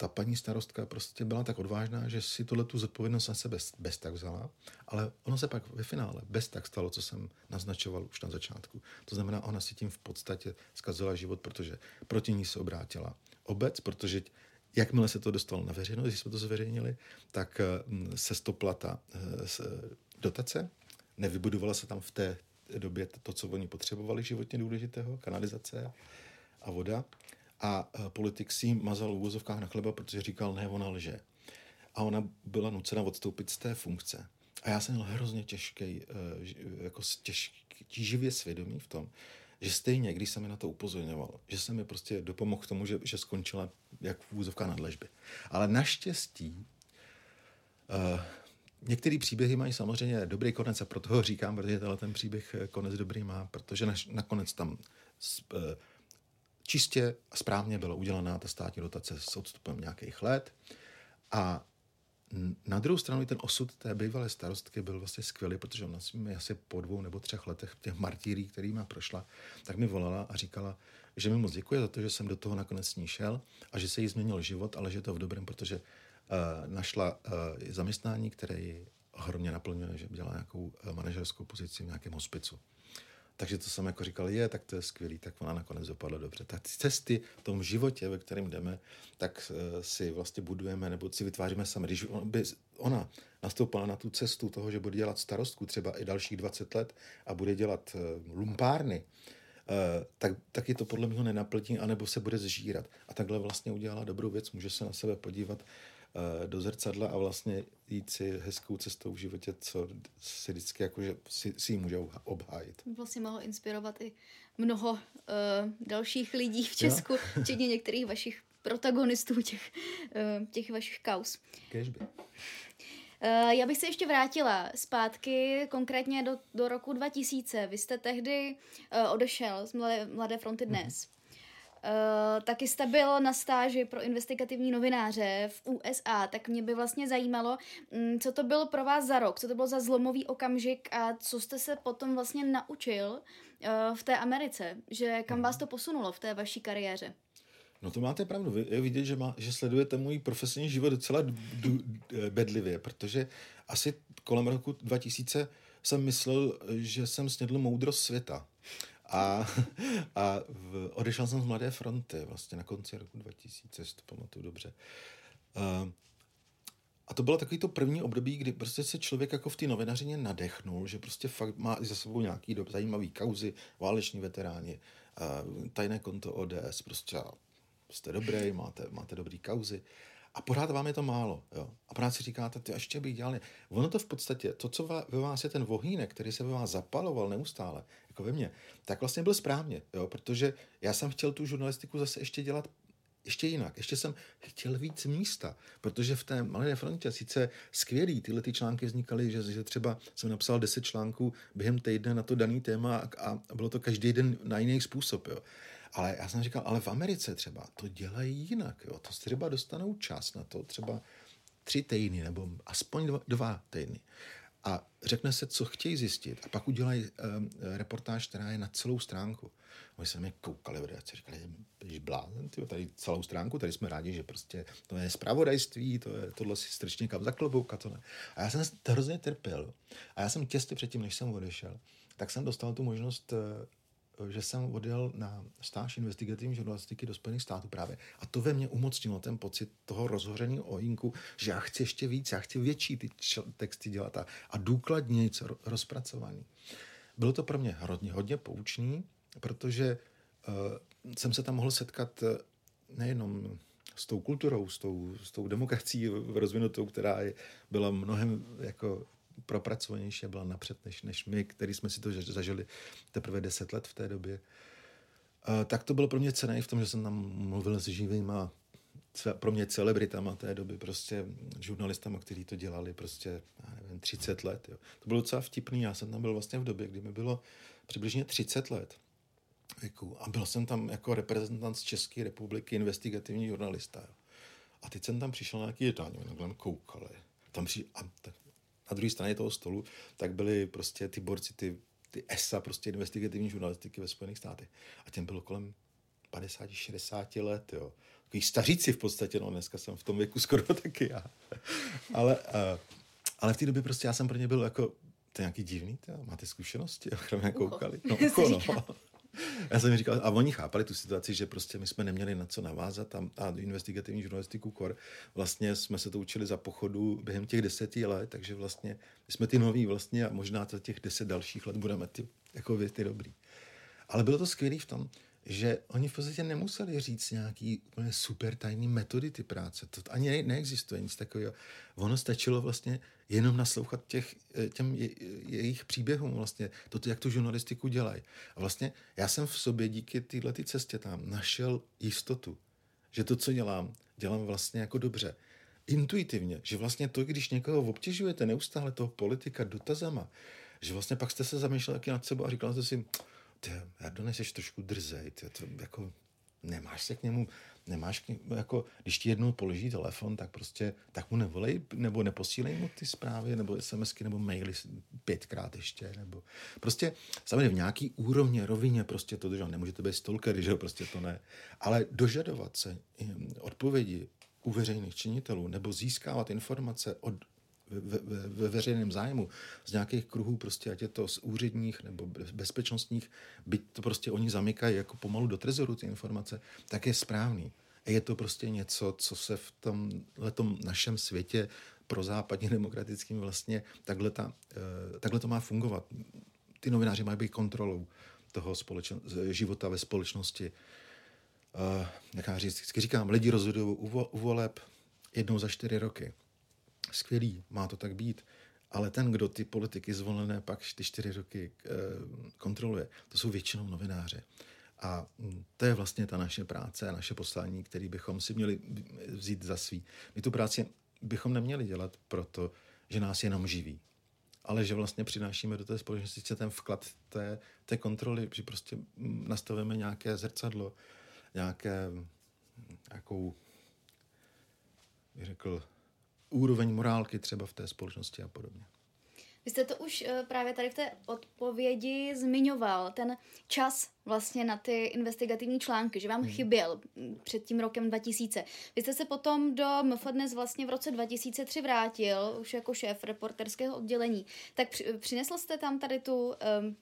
Ta paní starostka prostě byla tak odvážná, že si tohle tu zodpovědnost na sebe bez tak vzala, ale ono se pak ve finále bez tak stalo, co jsem naznačoval už na začátku. To znamená, ona si tím v podstatě zkazila život, protože proti ní se obrátila obec, protože jakmile se to dostalo na veřejnost, když jsme to zveřejnili, tak mm, se stopla ta eh, dotace, nevybudovala se tam v té době to, co oni potřebovali životně důležitého, kanalizace a voda a eh, politik si mazal v úvozovkách na chleba, protože říkal, ne, ona lže. A ona byla nucena odstoupit z té funkce. A já jsem měl hrozně těžký, eh, jako těžký, tíživě svědomí v tom, že stejně, když jsem mi na to upozorňoval, že jsem mi prostě dopomohl k tomu, že, že skončila jak v úzovka na dležbě. Ale naštěstí uh, některé příběhy mají samozřejmě dobrý konec a proto ho říkám, protože tenhle ten příběh konec dobrý má, protože naš, nakonec tam čistě a správně byla udělaná ta státní dotace s odstupem nějakých let a na druhou stranu ten osud té bývalé starostky byl vlastně skvělý, protože ona mi asi po dvou nebo třech letech těch martýrí, kterýma prošla, tak mi volala a říkala, že mi moc děkuje za to, že jsem do toho nakonec s ní šel a že se jí změnil život, ale že to v dobrém, protože uh, našla uh, zaměstnání, které ji ohromně naplňuje, že dělá nějakou uh, manažerskou pozici v nějakém hospicu. Takže to jsem jako říkal, je, tak to je skvělý, tak ona nakonec dopadla dobře. Tak ty cesty v tom životě, ve kterém jdeme, tak uh, si vlastně budujeme nebo si vytváříme sami. Když by, ona nastoupila na tu cestu toho, že bude dělat starostku třeba i dalších 20 let a bude dělat uh, lumpárny, uh, tak, tak je to podle mě nenaplní, anebo se bude zžírat. A takhle vlastně udělala dobrou věc, může se na sebe podívat Eh, do zrcadla a vlastně jít si hezkou cestou v životě, co si vždycky jakože si, si ji může obhájit. Vlastně mohlo inspirovat i mnoho uh, dalších lidí v Česku, jo? včetně některých vašich protagonistů těch, uh, těch vašich kaus. Kežby. Uh, já bych se ještě vrátila zpátky, konkrétně do, do roku 2000. Vy jste tehdy uh, odešel z Mladé, Mladé fronty dnes. Mm-hmm. Uh, taky jste byl na stáži pro investigativní novináře v USA, tak mě by vlastně zajímalo, um, co to bylo pro vás za rok, co to byl za zlomový okamžik a co jste se potom vlastně naučil uh, v té Americe, že kam vás to posunulo v té vaší kariéře? No to máte pravdu. Je vidět, že, má, že sledujete můj profesní život docela d- d- d- bedlivě, protože asi kolem roku 2000 jsem myslel, že jsem snědl moudrost světa. A, a v, odešel jsem z Mladé fronty vlastně na konci roku 2000, si to pamatuju dobře. Uh, a to bylo takový to první období, kdy prostě se člověk jako v té novinařině nadechnul, že prostě fakt má za sebou nějaký do, zajímavý kauzy, váleční veteráni, uh, tajné konto ODS, prostě jste dobrý, máte, máte dobrý kauzy. A pořád vám je to málo. Jo? A pořád si říkáte, ty ještě bych dělal. Ono to v podstatě, to, co ve vás je ten vohýnek, který se ve vás zapaloval neustále, jako ve mně, tak vlastně byl správně, jo? protože já jsem chtěl tu žurnalistiku zase ještě dělat ještě jinak. Ještě jsem chtěl víc místa, protože v té malé frontě sice skvělý, tyhle ty články vznikaly, že, že třeba jsem napsal 10 článků během týdne na to daný téma a, a bylo to každý den na jiný způsob. Jo. Ale já jsem říkal, ale v Americe třeba to dělají jinak. Jo. To třeba dostanou čas na to, třeba tři týdny nebo aspoň dva, dva týdny. A řekne se, co chtějí zjistit a pak udělají um, reportáž, která je na celou stránku. Oni se mě koukali v redakci, říkali, že blázen, tyjo, tady celou stránku, tady jsme rádi, že prostě to je zpravodajství, to je, tohle si strčně kam za klobouk a to ne. A já jsem hrozně trpěl. A já jsem těsty předtím, než jsem odešel, tak jsem dostal tu možnost eh, že jsem odjel na stáž investigativní žurnalistiky do Spojených států právě. A to ve mně umocnilo ten pocit toho rozhoření ojinku, že já chci ještě víc, já chci větší ty texty dělat a, a důkladně rozpracovaný. Bylo to pro mě hodně, hodně poučný, protože uh, jsem se tam mohl setkat uh, nejenom s tou kulturou, s tou, s tou demokracií rozvinutou, která je, byla mnohem jako propracovanější a byla napřed než, než my, který jsme si to zažili teprve deset let v té době. Tak to bylo pro mě cené v tom, že jsem tam mluvil s živýma pro mě celebritama té doby, prostě žurnalistama, kteří to dělali prostě, já nevím, 30 let. Jo. To bylo docela vtipný, já jsem tam byl vlastně v době, kdy mi bylo přibližně 30 let. Věku. A byl jsem tam jako reprezentant z České republiky, investigativní žurnalista. Jo. A teď jsem tam přišel na nějaký jednání, takhle koukali. Tam při, a tak, na druhé straně toho stolu, tak byli prostě ty borci, ty, ty ESA, prostě investigativní žurnalistiky ve Spojených státech. A těm bylo kolem 50-60 let, jo. Takový staříci v podstatě, no dneska jsem v tom věku skoro taky já. ale, uh, ale v té době prostě já jsem pro ně byl jako, to je nějaký divný, to, máte zkušenosti? A mě koukali. No, ucho, no. Já jsem říkal, a oni chápali tu situaci, že prostě my jsme neměli na co navázat a, a investigativní žurnalistiku kor. Vlastně jsme se to učili za pochodu během těch deseti let, takže vlastně my jsme ty noví vlastně a možná za těch deset dalších let budeme ty, jako vy, ty dobrý. Ale bylo to skvělé v tom, že oni v podstatě nemuseli říct nějaký úplně super tajný metody ty práce. To ani ne, neexistuje nic takového. Ono stačilo vlastně jenom naslouchat těch, eh, těm je, jejich příběhům, vlastně, to, jak tu žurnalistiku dělají. A vlastně já jsem v sobě díky této cestě tam našel jistotu, že to, co dělám, dělám vlastně jako dobře. Intuitivně, že vlastně to, když někoho obtěžujete neustále toho politika dotazama, že vlastně pak jste se zamýšlel taky nad sebou a říkal jste si, ty, Erdone, jsi trošku drzej, ty, to jako nemáš se k němu, nemáš, k němu, jako, když ti jednou položí telefon, tak prostě, tak mu nevolej, nebo neposílej mu ty zprávy, nebo SMSky, nebo maily pětkrát ještě, nebo prostě samozřejmě v nějaký úrovně, rovině prostě to držel. Nemůžete být stalker, že prostě to ne. Ale dožadovat se hm, odpovědi u veřejných činitelů nebo získávat informace od ve, ve, ve veřejném zájmu z nějakých kruhů, prostě ať je to z úředních nebo bezpečnostních, byť to prostě oni zamykají jako pomalu do trezoru ty informace, tak je správný. A je to prostě něco, co se v tom letom našem světě pro západně demokratickým vlastně takhle, ta, eh, takhle to má fungovat. Ty novináři mají být kontrolou toho společen- života ve společnosti. Uh, jak já vždycky říkám, lidi rozhodují u, u voleb jednou za čtyři roky skvělý, má to tak být. Ale ten, kdo ty politiky zvolené pak ty čtyři roky e, kontroluje, to jsou většinou novináře. A mm, to je vlastně ta naše práce naše poslání, který bychom si měli vzít za svý. My tu práci bychom neměli dělat proto, že nás jenom živí, ale že vlastně přinášíme do té společnosti ten vklad té, té kontroly, že prostě mm, nastavíme nějaké zrcadlo, nějaké, nějakou, bych řekl, úroveň morálky třeba v té společnosti a podobně. Vy jste to už uh, právě tady v té odpovědi zmiňoval, ten čas vlastně na ty investigativní články, že vám hmm. chyběl mm, před tím rokem 2000. Vy jste se potom do MFDNES vlastně v roce 2003 vrátil, už jako šéf reporterského oddělení. Tak při, přinesl jste tam tady tu um,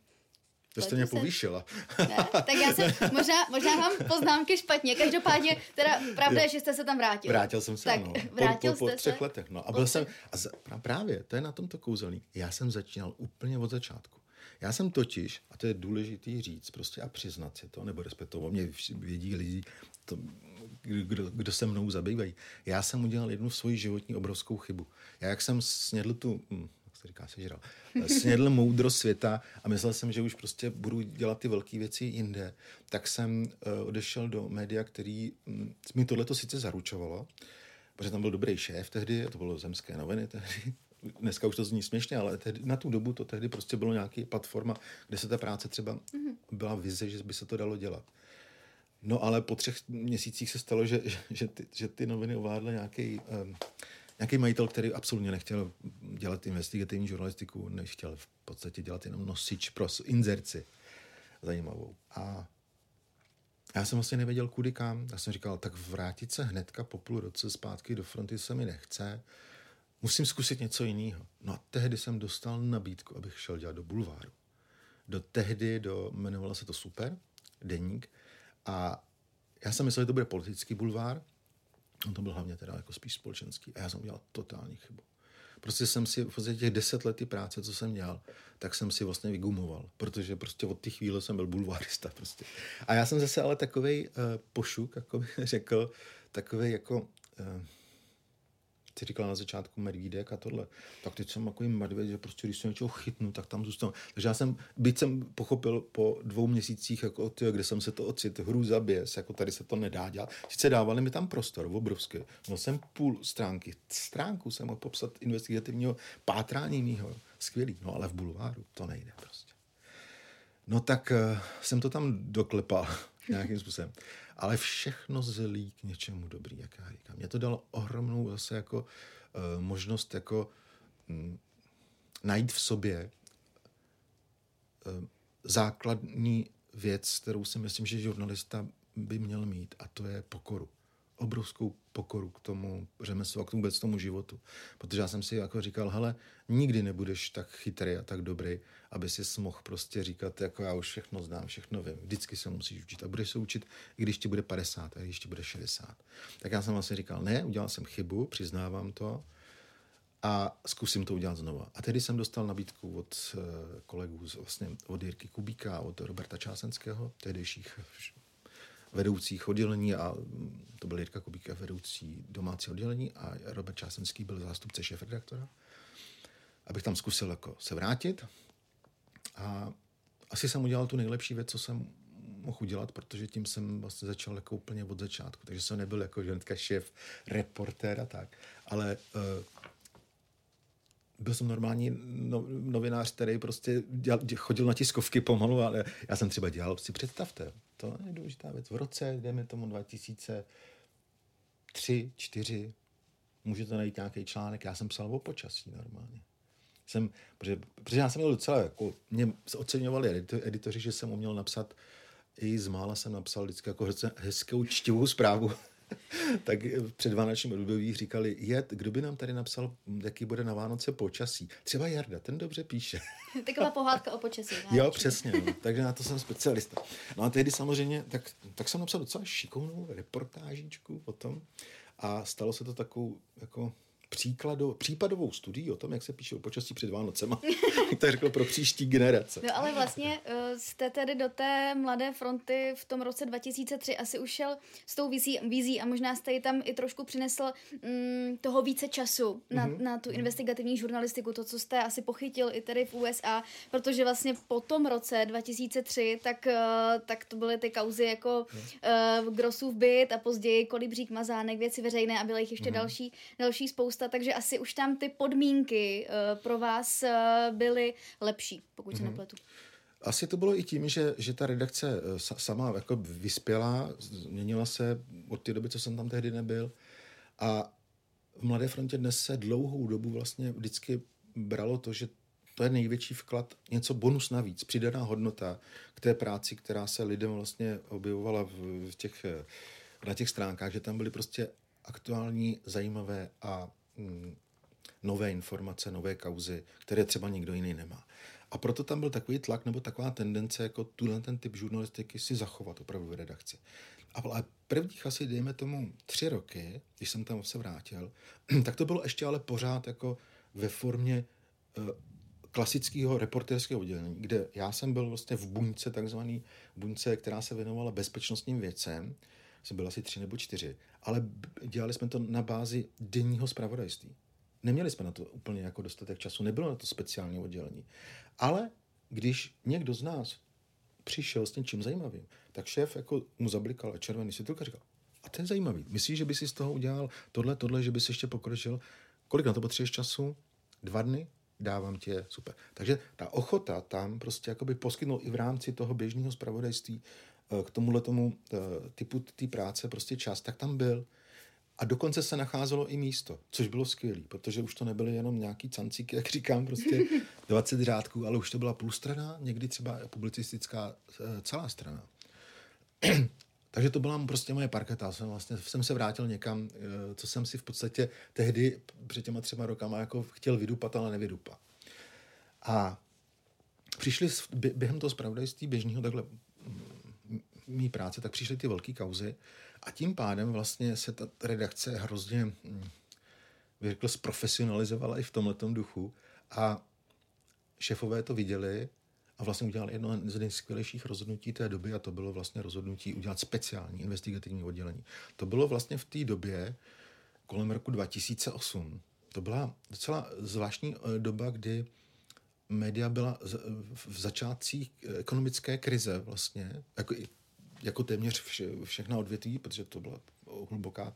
to jste mě povýšila. Ne, tak já jsem, možná, možná mám poznámky špatně. Každopádně, teda pravda je, že jste se tam vrátil. Vrátil jsem se, tak, ano. Vrátil po, po, po jste třech se? letech, no. A byl jsem, a z, právě, to je na tomto kouzelný. Já jsem začínal úplně od začátku. Já jsem totiž, a to je důležitý říct, prostě a přiznat si to, nebo respektovat, mě vědí lidi, to, kdo, kdo se mnou zabývají. Já jsem udělal jednu svoji životní obrovskou chybu. Já jak jsem snědl tu, hm, říká, sežral, snědl moudro světa a myslel jsem, že už prostě budu dělat ty velké věci jinde, tak jsem uh, odešel do média, který um, mi tohleto sice zaručovalo, protože tam byl dobrý šéf tehdy, to bylo Zemské noviny tehdy, dneska už to zní směšně, ale tehdy, na tu dobu to tehdy prostě bylo nějaký platforma, kde se ta práce třeba mm-hmm. byla vize, že by se to dalo dělat. No ale po třech měsících se stalo, že, že, ty, že ty noviny ovládly nějaký um, nějaký majitel, který absolutně nechtěl dělat investigativní žurnalistiku, nechtěl v podstatě dělat jenom nosič pro inzerci zajímavou. A já jsem vlastně nevěděl, kudy kam. Já jsem říkal, tak vrátit se hnedka po půl roce zpátky do fronty se mi nechce. Musím zkusit něco jiného. No a tehdy jsem dostal nabídku, abych šel dělat do bulváru. Do tehdy, do, jmenovalo se to Super, deník. A já jsem myslel, že to bude politický bulvár. On to byl hlavně teda jako spíš společenský. A já jsem udělal totální chybu. Prostě jsem si v podstatě těch deset let práce, co jsem dělal, tak jsem si vlastně vygumoval, protože prostě od té chvíle jsem byl bulvárista prostě. A já jsem zase ale takový uh, pošuk, jako bych řekl, takový jako uh, ty říkala na začátku medvídek a tohle, tak teď jsem takový medvěd, že prostě když se něčeho chytnu, tak tam zůstanu. Takže já jsem, byť jsem pochopil po dvou měsících, jako tyjo, kde jsem se to ocit, hru zaběs, jako tady se to nedá dělat. Sice dávali mi tam prostor, obrovský. Měl jsem půl stránky, stránku jsem mohl popsat investigativního pátrání mýho. Skvělý, no ale v bulváru to nejde prostě. No tak uh, jsem to tam doklepal nějakým způsobem ale všechno zlí k něčemu dobrý, jak já říkám. Mě to dalo ohromnou zase jako uh, možnost jako um, najít v sobě uh, základní věc, kterou si myslím, že žurnalista by měl mít, a to je pokoru obrovskou pokoru k tomu řemeslu a k tomu vůbec tomu životu. Protože já jsem si jako říkal, hele, nikdy nebudeš tak chytrý a tak dobrý, aby si mohl prostě říkat, jako já už všechno znám, všechno vím. Vždycky se musíš učit. A budeš se učit, i když ti bude 50 a když ti bude 60. Tak já jsem vlastně říkal, ne, udělal jsem chybu, přiznávám to, a zkusím to udělat znova. A tedy jsem dostal nabídku od eh, kolegů, vlastně od Jirky Kubíka, od Roberta Čásenského, tehdejších vedoucích oddělení a to byl Jirka Kubík, vedoucí domácí oddělení a Robert Čásenský byl zástupce šéf-redaktora, abych tam zkusil jako se vrátit a asi jsem udělal tu nejlepší věc, co jsem mohl udělat, protože tím jsem vlastně začal jako úplně od začátku. Takže jsem nebyl jako ženka šéf, reportér a tak, ale uh, byl jsem normální no, novinář, který prostě dělal, chodil na tiskovky pomalu, ale já jsem třeba dělal, si představte, to je důležitá věc. V roce, jdeme tomu 2003, 4, můžete najít nějaký článek, já jsem psal o počasí normálně. Jsem, protože, protože já jsem měl docela, jako, mě oceňovali editoři, že jsem uměl napsat, i z mála jsem napsal vždycky jako hezkou čtivou zprávu tak před vánočním období říkali, je, kdo by nám tady napsal, jaký bude na Vánoce počasí. Třeba Jarda, ten dobře píše. Taková pohádka o počasí. Vánoční. Jo, přesně. No. Takže na to jsem specialista. No a tehdy samozřejmě, tak, tak jsem napsal docela šikovnou reportážičku o tom a stalo se to takovou jako příkladu, případovou studií o tom, jak se píše o počasí před Vánocema. to řekl pro příští generace. No ale vlastně uh, jste tedy do té mladé fronty v tom roce 2003 asi ušel s tou vizí, vizí a možná jste ji tam i trošku přinesl um, toho více času na, mm-hmm. na tu investigativní žurnalistiku, to, co jste asi pochytil i tedy v USA, protože vlastně po tom roce 2003 tak, uh, tak to byly ty kauzy jako uh, Grosův byt a později Kolibřík Mazánek, věci veřejné a bylo jich ještě mm-hmm. další, další spousta spousta, takže asi už tam ty podmínky uh, pro vás uh, byly lepší, pokud mm-hmm. se mhm. nepletu. Asi to bylo i tím, že, že ta redakce eh, sama jako vyspěla, změnila se od té doby, co jsem tam tehdy nebyl. A v Mladé frontě dnes se dlouhou dobu vlastně vždycky bralo to, že to je největší vklad, něco bonus navíc, přidaná hodnota k té práci, která se lidem vlastně objevovala v, v těch, na těch stránkách, že tam byly prostě aktuální, zajímavé a nové informace, nové kauzy, které třeba nikdo jiný nemá. A proto tam byl takový tlak nebo taková tendence, jako tuhle ten typ žurnalistiky si zachovat opravdu v redakci. Ale prvních asi, dejme tomu, tři roky, když jsem tam se vrátil, tak to bylo ještě ale pořád jako ve formě uh, klasického reporterského oddělení, kde já jsem byl vlastně v buňce, takzvaný buňce, která se věnovala bezpečnostním věcem, jsem byl asi tři nebo čtyři, ale dělali jsme to na bázi denního zpravodajství. Neměli jsme na to úplně jako dostatek času, nebylo na to speciální oddělení. Ale když někdo z nás přišel s něčím zajímavým, tak šéf jako mu zablikal a červený světilka říkal, a to je zajímavý. Myslíš, že by si z toho udělal tohle, tohle, že by si ještě pokročil? Kolik na to potřebuješ času? Dva dny? Dávám tě, super. Takže ta ochota tam prostě jakoby poskytnout i v rámci toho běžného zpravodajství k tomuhle tomu eh, typu té práce prostě čas, tak tam byl. A dokonce se nacházelo i místo, což bylo skvělé, protože už to nebyly jenom nějaký cancíky, jak říkám, prostě 20 řádků, ale už to byla půl strana, někdy třeba publicistická eh, celá strana. Takže to byla prostě moje parketa. Jsem, vlastně, jsem se vrátil někam, eh, co jsem si v podstatě tehdy před těma třema rokama jako chtěl vydupat, ale nevydupat. A přišli během toho zpravodajství běžného takhle mý práce, tak přišly ty velké kauzy a tím pádem vlastně se ta redakce hrozně, mm, bych řekl, zprofesionalizovala i v tomhle duchu a šéfové to viděli a vlastně udělali jedno z nejskvělejších rozhodnutí té doby a to bylo vlastně rozhodnutí udělat speciální investigativní oddělení. To bylo vlastně v té době kolem roku 2008. To byla docela zvláštní eh, doba, kdy média byla v začátcích ekonomické krize vlastně, jako, jako téměř vše, všechna odvětví, protože to byla hluboká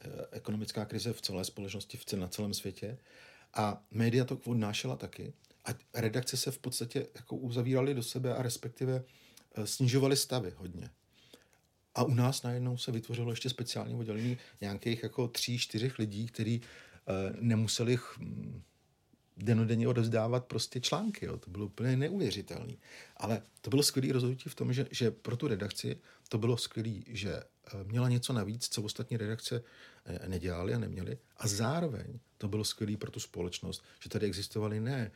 eh, ekonomická krize v celé společnosti, v na celém světě. A média to odnášela taky. A redakce se v podstatě jako uzavíraly do sebe a respektive eh, snižovaly stavy hodně. A u nás najednou se vytvořilo ještě speciální oddělení nějakých jako tří, čtyřech lidí, kteří uh, nemuseli hm, denodenně odevzdávat prostě články. Jo. To bylo úplně neuvěřitelné. Ale to bylo skvělé rozhodnutí v tom, že, že pro tu redakci to bylo skvělé, že eh, měla něco navíc, co ostatní redakce eh, nedělali a neměli. A zároveň to bylo skvělé pro tu společnost, že tady existovaly ne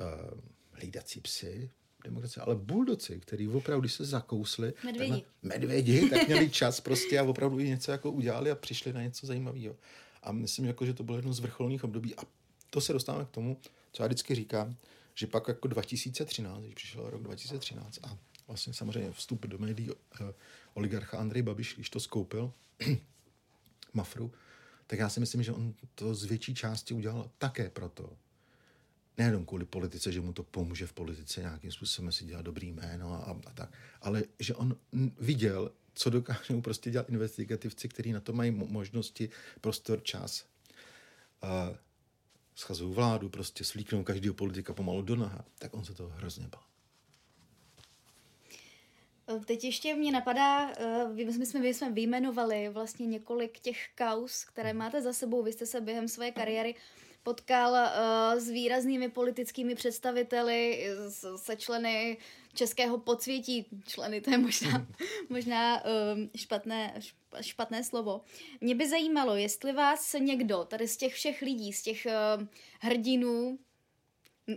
uh, hlídací psy, demokracie, ale buldoci, který opravdu, když se zakousli, medvědi. Tak, medvědi, tak měli čas prostě a opravdu něco jako udělali a přišli na něco zajímavého. A myslím, jako, že to bylo jedno z vrcholných období. A to se dostáváme k tomu, co já vždycky říkám, že pak jako 2013, když přišel rok 2013 a vlastně samozřejmě vstup do médií uh, oligarcha Andrej Babiš, když to skoupil, Mafru, tak já si myslím, že on to z větší části udělal také proto, nejenom kvůli politice, že mu to pomůže v politice nějakým způsobem si dělat dobrý jméno a, a tak, ale že on viděl, co dokážou prostě dělat investigativci, kteří na to mají možnosti, prostor, čas. Uh, schazují vládu, prostě slíknou každého politika pomalu do naha, tak on se toho hrozně bál. Teď ještě mě napadá, uh, my jsme, my jsme vyjmenovali vlastně několik těch kaus, které máte za sebou. Vy jste se během své kariéry potkal uh, s výraznými politickými představiteli, se členy českého podsvětí. Členy, to je možná, možná um, špatné, špatné slovo. Mě by zajímalo, jestli vás někdo tady z těch všech lidí, z těch uh, hrdinů,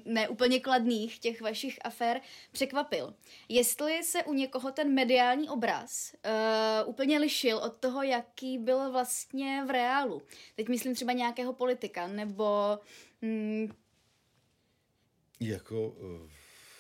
ne úplně kladných těch vašich afér překvapil. Jestli se u někoho ten mediální obraz uh, úplně lišil od toho, jaký byl vlastně v reálu. Teď myslím třeba nějakého politika, nebo... Mm, jako... Uh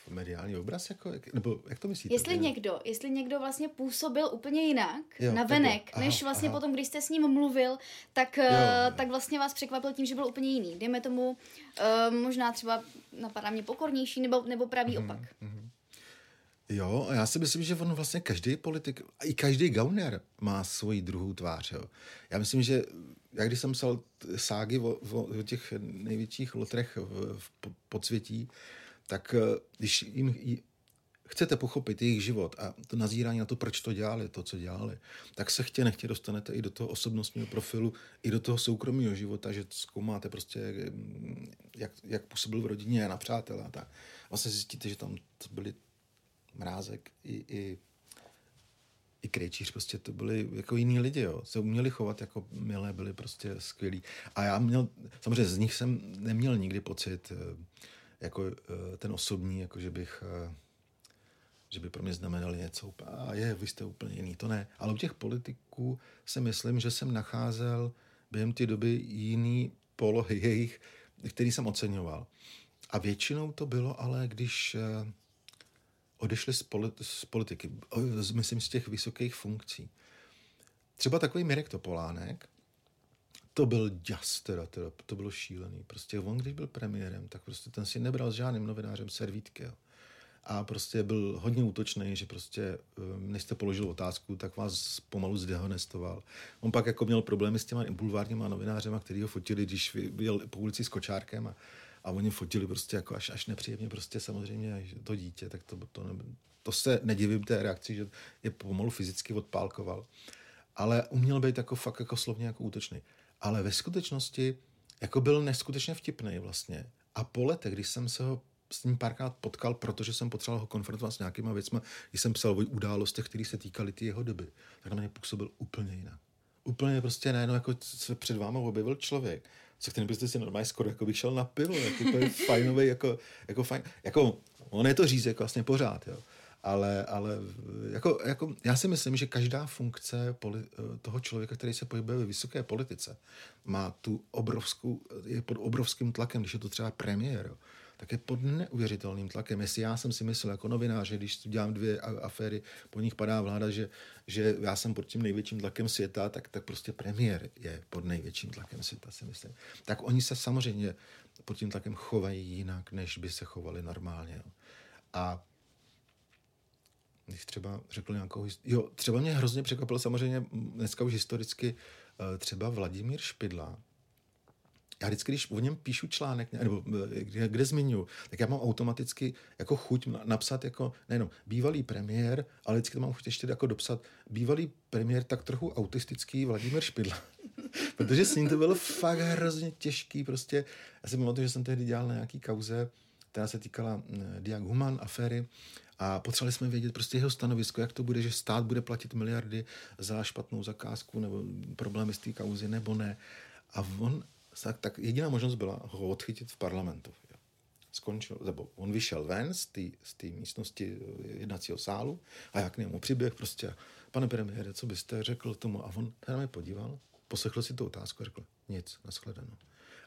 mediální obraz, jako, nebo jak to myslíte? Jestli někdo, jestli někdo vlastně působil úplně jinak jo, na venek, aha, než vlastně aha. potom, když jste s ním mluvil, tak, jo, uh, tak vlastně vás překvapil tím, že byl úplně jiný. Dejme tomu uh, možná třeba napadá mě pokornější, nebo, nebo pravý mm, opak. Mm. Jo, a já si myslím, že on vlastně každý politik, a i každý gauner má svoji druhou tvář. Jo. Já myslím, že já když jsem psal ságy o, o, o těch největších lotrech v, v podsvětí, tak eh, když jim chcete pochopit jejich život a to nazírání na to, proč to dělali, to, co dělali, tak se chtě nechtě dostanete i do toho osobnostního profilu, i do toho soukromého života, že zkoumáte prostě, mm, jak, jak působil v rodině a na přátelé a tak. Vlastně zjistíte, že tam to byli mrázek i, i i Krejčíř, prostě to byli jako jiní lidi, jo. Se uměli chovat jako milé, byli prostě skvělí. A já měl, samozřejmě z nich jsem neměl nikdy pocit, eh, jako eh, ten osobní, jako že bych, eh, že by pro mě znamenali něco a je, vy jste úplně jiný, to ne. Ale u těch politiků si myslím, že jsem nacházel během té doby jiný polohy jejich, který jsem oceňoval. A většinou to bylo ale, když eh, odešli z, z politiky, myslím z těch vysokých funkcí. Třeba takový Mirek Topolánek, to byl jas, teda, teda, to bylo šílený. Prostě on, když byl premiérem, tak prostě ten si nebral s žádným novinářem servítky. Jo. A prostě byl hodně útočný, že prostě, um, než jste položil otázku, tak vás pomalu zdehonestoval. On pak jako měl problémy s těma bulvárníma novinářema, který ho fotili, když byl po ulici s kočárkem a, a oni fotili prostě jako až, až nepříjemně prostě samozřejmě to dítě, tak to, to, ne, to se nedivím té reakci, že je pomalu fyzicky odpálkoval. ale uměl být jako fakt jako slovně jako útočný. Ale ve skutečnosti jako byl neskutečně vtipný vlastně. A po letech, když jsem se ho s ním párkrát potkal, protože jsem potřeboval ho konfrontovat s nějakýma věcmi, když jsem psal o událostech, které se týkaly ty jeho doby, tak na mě působil úplně jinak. Úplně prostě najednou jako se před vámi objevil člověk, se kterým byste si normálně skoro jako bych šel na pivo, jako to je fajnový, jako, jako fajn, jako on je to řízek vlastně pořád, jo. Ale, ale jako, jako, já si myslím, že každá funkce poli, toho člověka, který se pohybuje ve vysoké politice, má tu obrovskou, je pod obrovským tlakem, když je to třeba premiér, jo tak je pod neuvěřitelným tlakem. Jestli já jsem si myslel jako novinář, že když dělám dvě aféry, po nich padá vláda, že, že já jsem pod tím největším tlakem světa, tak, tak prostě premiér je pod největším tlakem světa, si myslím. Tak oni se samozřejmě pod tím tlakem chovají jinak, než by se chovali normálně. A když třeba řekl nějakou... Jo, třeba mě hrozně překvapilo samozřejmě dneska už historicky eh, třeba Vladimír Špidla, já vždycky, když o něm píšu článek, nebo eh, kde, kde zmiňuji, tak já mám automaticky jako chuť napsat jako nejenom bývalý premiér, ale vždycky to mám chuť ještě jako dopsat bývalý premiér tak trochu autistický Vladimír Špidla. Protože s ním to bylo fakt hrozně těžký. Prostě, já si pamatuju, že jsem tehdy dělal na nějaký kauze, která se týkala eh, Diag Human aféry a potřebovali jsme vědět prostě jeho stanovisko, jak to bude, že stát bude platit miliardy za špatnou zakázku nebo problémy z té kauzy, nebo ne. A on tak, tak jediná možnost byla ho odchytit v parlamentu. Skončil, nebo on vyšel ven z té z místnosti eh, jednacího sálu a jak k němu přiběh prostě, pane premiére, co byste řekl tomu? A on na mě podíval, poslechl si tu otázku a řekl, nic, nashledanou.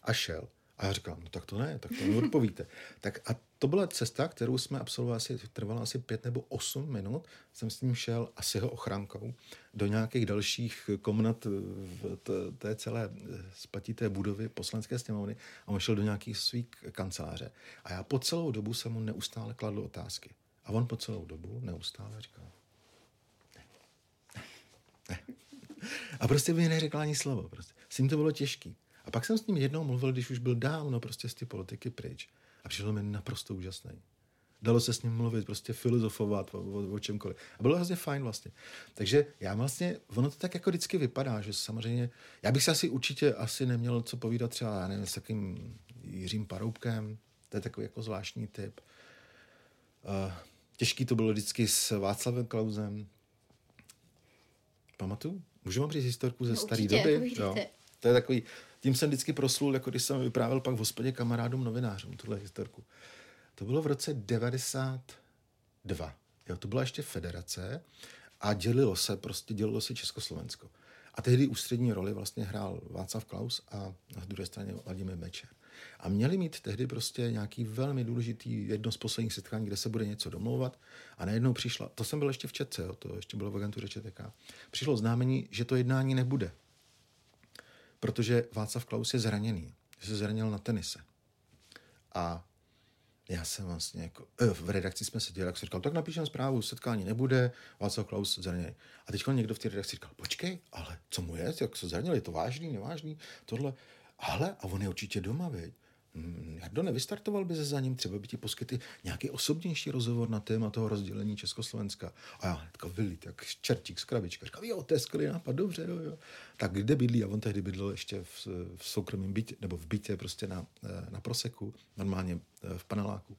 A šel. A já říkám, no tak to ne, tak to neodpovíte. tak a to byla cesta, kterou jsme absolvovali, asi, trvala asi pět nebo osm minut. Jsem s ním šel asi jeho ochránkou do nějakých dalších komnat v té celé spatité budovy poslanské sněmovny a on šel do nějakých svých kanceláře. A já po celou dobu jsem mu neustále kladl otázky. A on po celou dobu neustále říkal, ne. A prostě by neřekl ani slovo. Prostě. S ním to bylo těžký. A pak jsem s ním jednou mluvil, když už byl dávno prostě z ty politiky pryč. A přišel mi naprosto úžasný. Dalo se s ním mluvit, prostě filozofovat o, o, o čemkoliv. A bylo hrozně fajn vlastně. Takže já vlastně, ono to tak jako vždycky vypadá, že samozřejmě, já bych se asi určitě asi neměl co povídat třeba, já nevím, s takým Jiřím Paroubkem, to je takový jako zvláštní typ. Uh, těžký to bylo vždycky s Václavem Klausem. Pamatuju? Můžu vám říct historku ze no, staré doby? Jo. To je takový, tím jsem vždycky proslul, jako když jsem vyprávěl pak v hospodě kamarádům novinářům tuhle historku. To bylo v roce 92. Jo, to byla ještě federace a dělilo se, prostě dělilo se Československo. A tehdy ústřední roli vlastně hrál Václav Klaus a na druhé straně Vladimír Mečer. A měli mít tehdy prostě nějaký velmi důležitý jedno z posledních setkání, kde se bude něco domlouvat. A najednou přišla, to jsem byl ještě v Četce, jo, to ještě bylo v agentuře ČTK, přišlo známení, že to jednání nebude protože Václav Klaus je zraněný, že se zranil na tenise. A já jsem vlastně jako, eh, v redakci jsme seděli, jak jsem říkal, tak napíšem zprávu, setkání nebude, Václav Klaus zraněný. A teď někdo v té redakci říkal, počkej, ale co mu je, jak se zranil, je to vážný, nevážný, tohle. Ale, a on je určitě doma, veď. Hmm, Jardo, nevystartoval by se za ním, třeba by ti poskytli nějaký osobnější rozhovor na téma toho rozdělení Československa. A já hnedka vylít, jak čertík z krabička. Říkal, jo, to je skvělý nápad, dobře, jo, jo. Tak kde bydlí? A on tehdy bydlel ještě v, v soukromém bytě, nebo v bytě prostě na, na proseku, normálně v paneláku.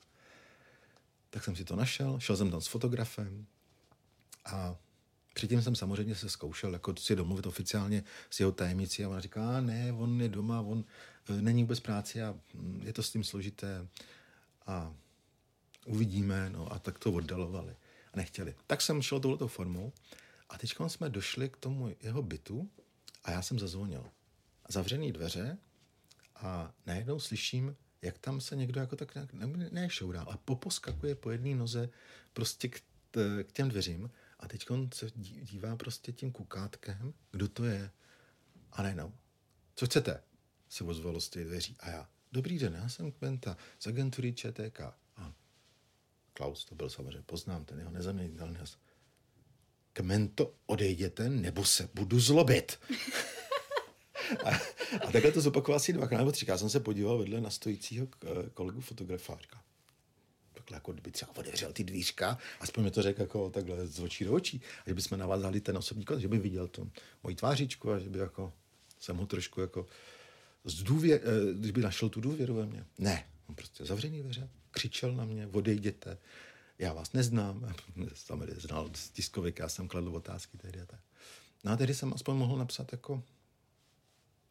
Tak jsem si to našel, šel jsem tam s fotografem a Předtím jsem samozřejmě se zkoušel jako si domluvit oficiálně s jeho tajemnicí a ona říká, ne, on je doma, on není vůbec práci a mm, je to s tím složité a uvidíme, no a tak to oddalovali a nechtěli. Tak jsem šel touhletou formou a teď jsme došli k tomu jeho bytu a já jsem zazvonil. Zavřený dveře a najednou slyším, jak tam se někdo jako tak nějak, ne, ne šourá, ale poposkakuje po jedné noze prostě k, t, k těm dveřím a teď se dívá prostě tím kukátkem, kdo to je. A no. Co chcete? Se ozvalo z těch dveří. A já, dobrý den, já jsem Kventa z agentury ČTK. A Klaus, to byl samozřejmě, poznám ten jeho nezaměnitelný hlas. Kmento, odejděte, nebo se budu zlobit. a, a takhle to zopakoval asi dvakrát nebo třikrát. Jsem se podíval vedle na stojícího kolegu fotografa. Říká, takhle, jako kdyby třeba otevřel ty dvířka, aspoň mi to řekl jako takhle z očí do očí, a že bychom navázali ten osobní kontakt, že by viděl tu moji tvářičku a že by jako jsem ho trošku jako zdůvě, eh, když by našel tu důvěru ve mně. Ne, on prostě zavřený dveře, křičel na mě, odejděte, já vás neznám, jsem znal z tiskovek, já jsem kladl otázky tehdy a tak. No a tehdy jsem aspoň mohl napsat jako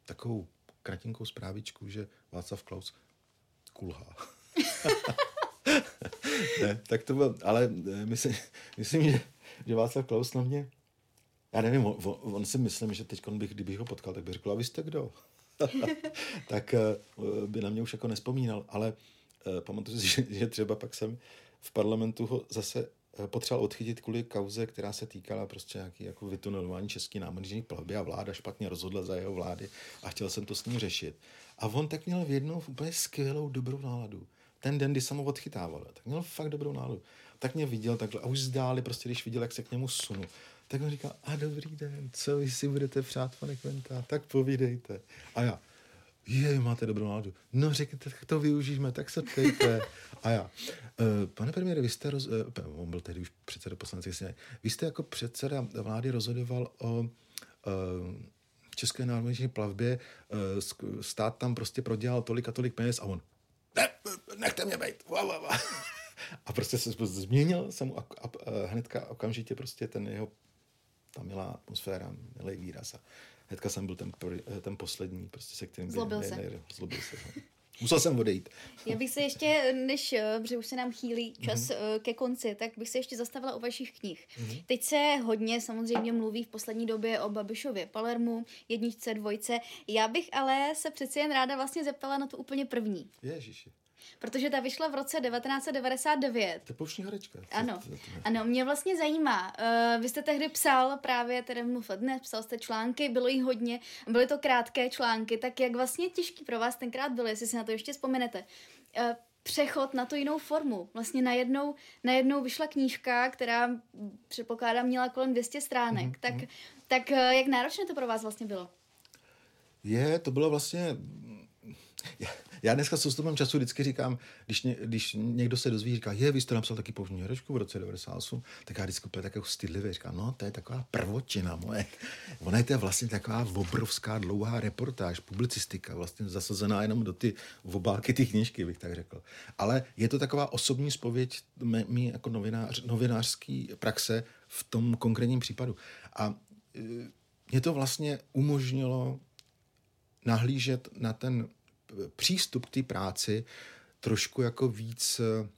takovou kratinkou zprávičku, že Václav Klaus kulhá. ne, tak to bylo, ale eh, myslím, myslím že, že Václav Klaus na mě, já nevím, on, on si myslím, že teď, bych, kdybych ho potkal, tak by řekl, a vy jste kdo? tak eh, by na mě už jako nespomínal, ale uh, pamatuju si, že, třeba pak jsem v parlamentu ho zase potřeboval odchytit kvůli kauze, která se týkala prostě nějaký jako vytunelování český námořní plavby a vláda špatně rozhodla za jeho vlády a chtěl jsem to s ním řešit. A on tak měl v jednou úplně skvělou dobrou náladu. Ten den, kdy jsem ho odchytával, tak měl fakt dobrou náladu. Tak mě viděl takhle a už zdáli, prostě když viděl, jak se k němu sunu, tak on říkal, a dobrý den, co vy si budete přát, pane Kventa, tak povídejte. A já, je, máte dobrou náladu. No řekněte, tak to využijeme, tak se ptejte. A já, e, pane premiére, vy jste, roz, e, on byl tehdy už předseda poslanecké sněmy, vy jste jako předseda vlády rozhodoval o e, České národní plavbě, e, stát tam prostě prodělal tolik a tolik peněz a on, ne, nechte mě být. A prostě se změnil jsem a, a, a hnedka okamžitě prostě ten jeho ta milá atmosféra, milý výraz. A hnedka jsem byl ten, ten poslední, prostě se kterým... Zlobil se. Ne, zlobil se. No. Musel jsem odejít. Já bych se ještě, než, eh, protože už se nám chýlí čas mm-hmm. ke konci, tak bych se ještě zastavila u vašich knih. Mm-hmm. Teď se hodně samozřejmě mluví v poslední době o Babišově Palermu, jedničce, dvojce. Já bych ale se přeci jen ráda vlastně zeptala na tu úplně první. Ježiši protože ta vyšla v roce 1999. To je herečka. Ano, ano, mě vlastně zajímá, uh, vy jste tehdy psal právě, tedy v dnes, psal jste články, bylo jich hodně, byly to krátké články, tak jak vlastně těžký pro vás tenkrát bylo, jestli si na to ještě vzpomenete. Uh, přechod na tu jinou formu. Vlastně najednou, najednou vyšla knížka, která předpokládám měla kolem 200 stránek. Mm-hmm. Tak, tak eh, jak náročné to pro vás vlastně bylo? Je, to bylo vlastně já dneska s odstupem času vždycky říkám, když, ně, když někdo se dozví, říká, je, vy jste napsal taky použní herečku v roce 98, tak já vždycky úplně tak jako stydlivě říkám, no, to je taková prvočina moje. Ona je to vlastně taková obrovská dlouhá reportáž, publicistika, vlastně zasazená jenom do ty obálky ty knižky, bych tak řekl. Ale je to taková osobní spověď mý jako novinář, novinářský praxe v tom konkrétním případu. A e, mě to vlastně umožnilo nahlížet na ten přístup k té práci trošku jako víc eh,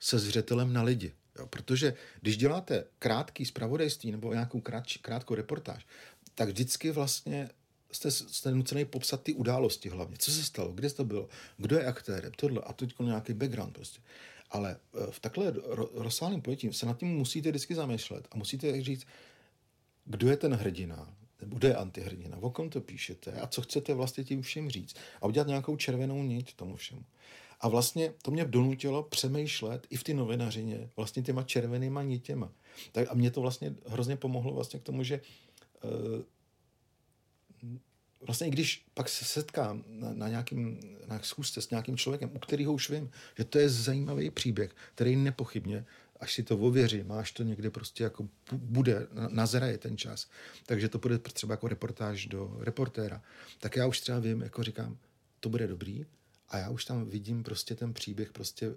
se zřetelem na lidi. Jo? Protože když děláte krátký zpravodajství nebo nějakou krátč, krátkou reportáž, tak vždycky vlastně jste, jste nucený popsat ty události hlavně. Co se stalo, kde to bylo, kdo je aktérem, tohle a teď nějaký background prostě. Ale eh, v takhle rozsáhlém pojetí se nad tím musíte vždycky zamýšlet a musíte říct, kdo je ten hrdina, bude antihrdina, o kom to píšete a co chcete vlastně tím všem říct a udělat nějakou červenou niť tomu všemu. A vlastně to mě donutilo přemýšlet i v ty novinařině vlastně těma červenýma nitěma. Tak a mě to vlastně hrozně pomohlo vlastně k tomu, že uh, vlastně i když pak se setkám na, na nějakým na schůzce s nějakým člověkem, u kterého už vím, že to je zajímavý příběh, který nepochybně až si to ověří, máš to někde prostě jako bude, nazraje ten čas, takže to bude třeba jako reportáž do reportéra, tak já už třeba vím, jako říkám, to bude dobrý a já už tam vidím prostě ten příběh prostě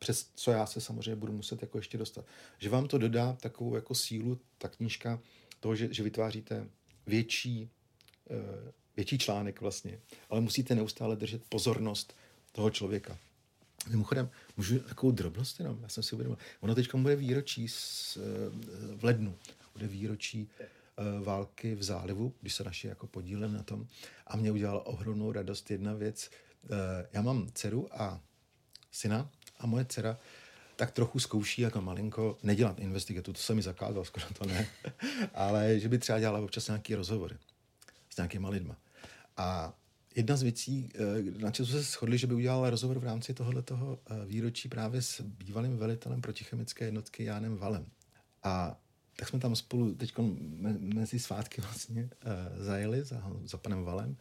přes co já se samozřejmě budu muset jako ještě dostat. Že vám to dodá takovou jako sílu, ta knížka, toho, že, že vytváříte větší, uh, větší článek vlastně, ale musíte neustále držet pozornost toho člověka. Mimochodem, můžu takovou drobnost jenom, já jsem si uvědomil. Ono teď bude výročí z, eh, v lednu, bude výročí uh, války v zálivu, když se naši jako podíleli na tom. A mě udělala ohromnou radost jedna věc. Uh, já mám dceru a syna a moje dcera tak trochu zkouší jako malinko nedělat investigatu, to se mi zakázal, skoro to ne, ale že by třeba dělala občas nějaký rozhovory s nějakýma lidma. A jedna z věcí, eh, na čem jsme se shodli, že by udělal rozhovor v rámci tohoto eh, výročí právě s bývalým velitelem protichemické jednotky Jánem Valem. A tak jsme tam spolu teď mezi svátky vlastně uh, zajeli za, za panem Valem.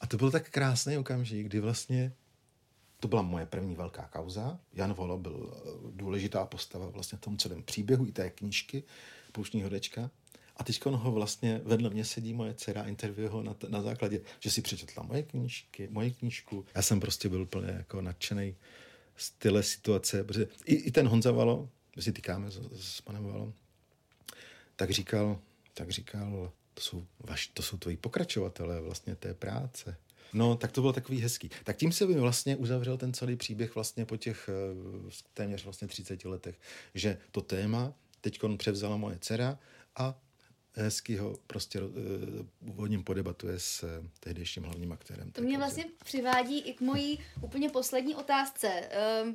A to byl tak krásný okamžik, kdy vlastně to byla moje první velká kauza. Jan Volo byl eh, důležitá postava vlastně v tom celém příběhu i té knížky Pouštní hodečka. A teď ho vlastně vedle mě sedí moje dcera a intervjuje ho na, na základě, že si přečetla moje knížky, moje knížku. Já jsem prostě byl úplně jako nadšený z téhle situace, protože i, i ten Honza Valo, my si týkáme s, s panem Valom, tak říkal, tak říkal, to jsou, vaš, to jsou tvoji pokračovatelé vlastně té práce. No, tak to bylo takový hezký. Tak tím se by vlastně uzavřel ten celý příběh vlastně po těch eh, téměř vlastně 30 letech, že to téma teď převzala moje dcera a hezky ho prostě uh, o něm podebatuje s uh, tehdejším hlavním aktérem. To mě vlastně přivádí i k mojí úplně poslední otázce. Uh,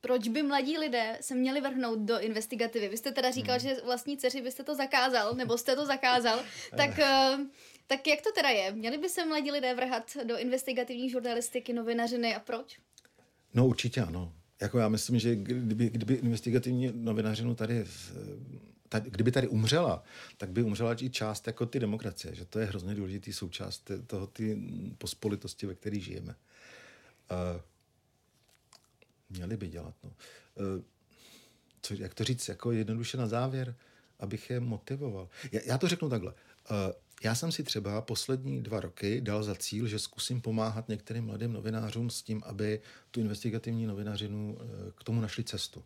proč by mladí lidé se měli vrhnout do investigativy? Vy jste teda říkal, hmm. že vlastní dceři byste to zakázal, nebo jste to zakázal, tak, uh, tak jak to teda je? Měli by se mladí lidé vrhat do investigativní žurnalistiky, novinařiny a proč? No určitě ano. Jako já myslím, že kdyby, kdyby investigativní novinařinu tady tady, kdyby tady umřela, tak by umřela i část jako ty demokracie, že to je hrozně důležitý součást toho ty pospolitosti, ve které žijeme. Uh, měli by dělat. No. Uh, co, jak to říct, jako jednoduše na závěr, abych je motivoval. Já, já to řeknu takhle. Uh, já jsem si třeba poslední dva roky dal za cíl, že zkusím pomáhat některým mladým novinářům s tím, aby tu investigativní novinařinu k tomu našli cestu.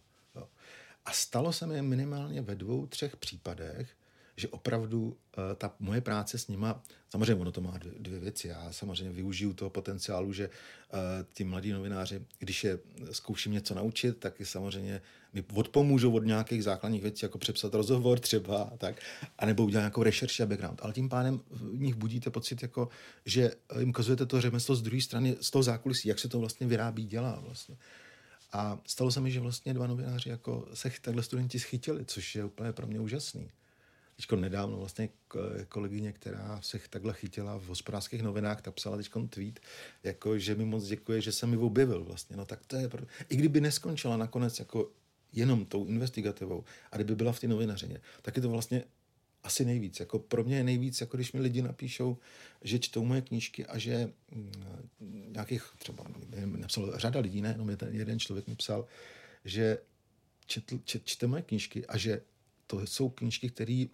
A stalo se mi minimálně ve dvou, třech případech, že opravdu uh, ta moje práce s nima, samozřejmě ono to má dvě, dvě věci, já samozřejmě využiju toho potenciálu, že uh, ti mladí novináři, když je zkouším něco naučit, tak je samozřejmě mi odpomůžou od nějakých základních věcí, jako přepsat rozhovor třeba, tak, anebo udělat nějakou rešerši a background. Ale tím pádem v nich budíte pocit, jako, že jim ukazujete to řemeslo z druhé strany, z toho zákulisí, jak se to vlastně vyrábí, dělá vlastně. A stalo se mi, že vlastně dva novináři jako se takhle studenti schytili, což je úplně pro mě úžasný. Teďko nedávno vlastně kolegyně, která se takhle chytila v hospodářských novinách, tak psala teď tweet, jako, že mi moc děkuje, že jsem mi objevil vlastně. No tak to je, pro... i kdyby neskončila nakonec jako jenom tou investigativou, a kdyby byla v té novinařině, tak je to vlastně asi nejvíc. Jako pro mě je nejvíc, jako když mi lidi napíšou, že čtou moje knížky a že mm, nějakých, třeba napsal řada lidí, ne, jenom ten jeden člověk mi psal, že četl, čet, čte moje knížky a že to jsou knížky, které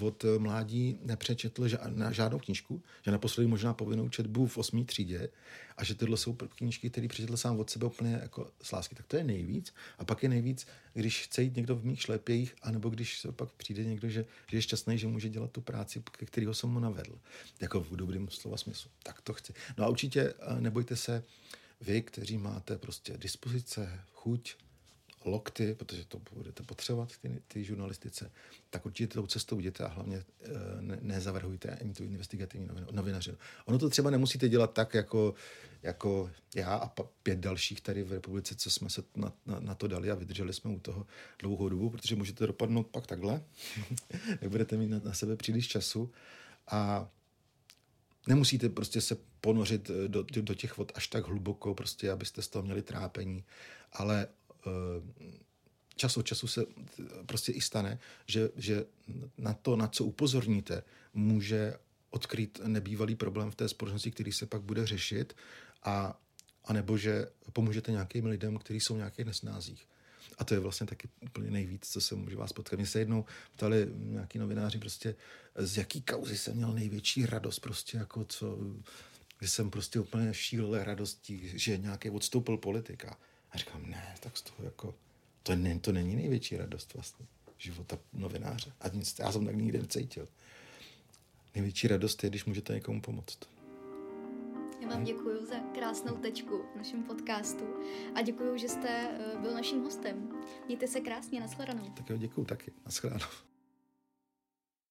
od mládí nepřečetl na žádnou knížku, že naposledy možná povinnou četbu v osmý třídě a že tyhle jsou knížky, které přečetl sám od sebe úplně jako s lásky. Tak to je nejvíc. A pak je nejvíc, když chce jít někdo v mých šlépějích, anebo když se pak přijde někdo, že, že je šťastný, že může dělat tu práci, ke kterého jsem mu navedl. Jako v dobrým slova smyslu. Tak to chci. No a určitě eh, nebojte se, vy, kteří máte prostě dispozice, chuť, lokty, protože to budete potřebovat ty, ty žurnalistice, tak určitě tou cestou jděte a hlavně e, ne, nezavrhujte ani tu investigativní novinařinu. Ono to třeba nemusíte dělat tak, jako, jako já a pět dalších tady v republice, co jsme se na, na, na to dali a vydrželi jsme u toho dlouhou dobu, protože můžete dopadnout pak takhle, nebudete mít na, na sebe příliš času a nemusíte prostě se ponořit do, do těch vod až tak hluboko, prostě, abyste z toho měli trápení, ale Eh, čas od času se prostě i stane, že, že na to, na co upozorníte, může odkryt nebývalý problém v té společnosti, který se pak bude řešit a, a nebo že pomůžete nějakým lidem, kteří jsou v nějakých nesnázích. A to je vlastně taky úplně nejvíc, co se může vás potkat. Mě se jednou ptali nějaký novináři prostě, z jaký kauzy jsem měl největší radost, prostě jako co, že jsem prostě úplně šílel radostí, že nějaký odstoupil politika. A říkám, ne, tak z toho jako, to, ne, to není největší radost vlastně života novináře. A nic, já jsem tak nikdy necítil. Největší radost je, když můžete někomu pomoct. Já vám děkuji za krásnou tečku v našem podcastu a děkuji, že jste eh, byl naším hostem. Mějte se krásně, nashledanou. Tak jo, děkuji taky, nashledanou.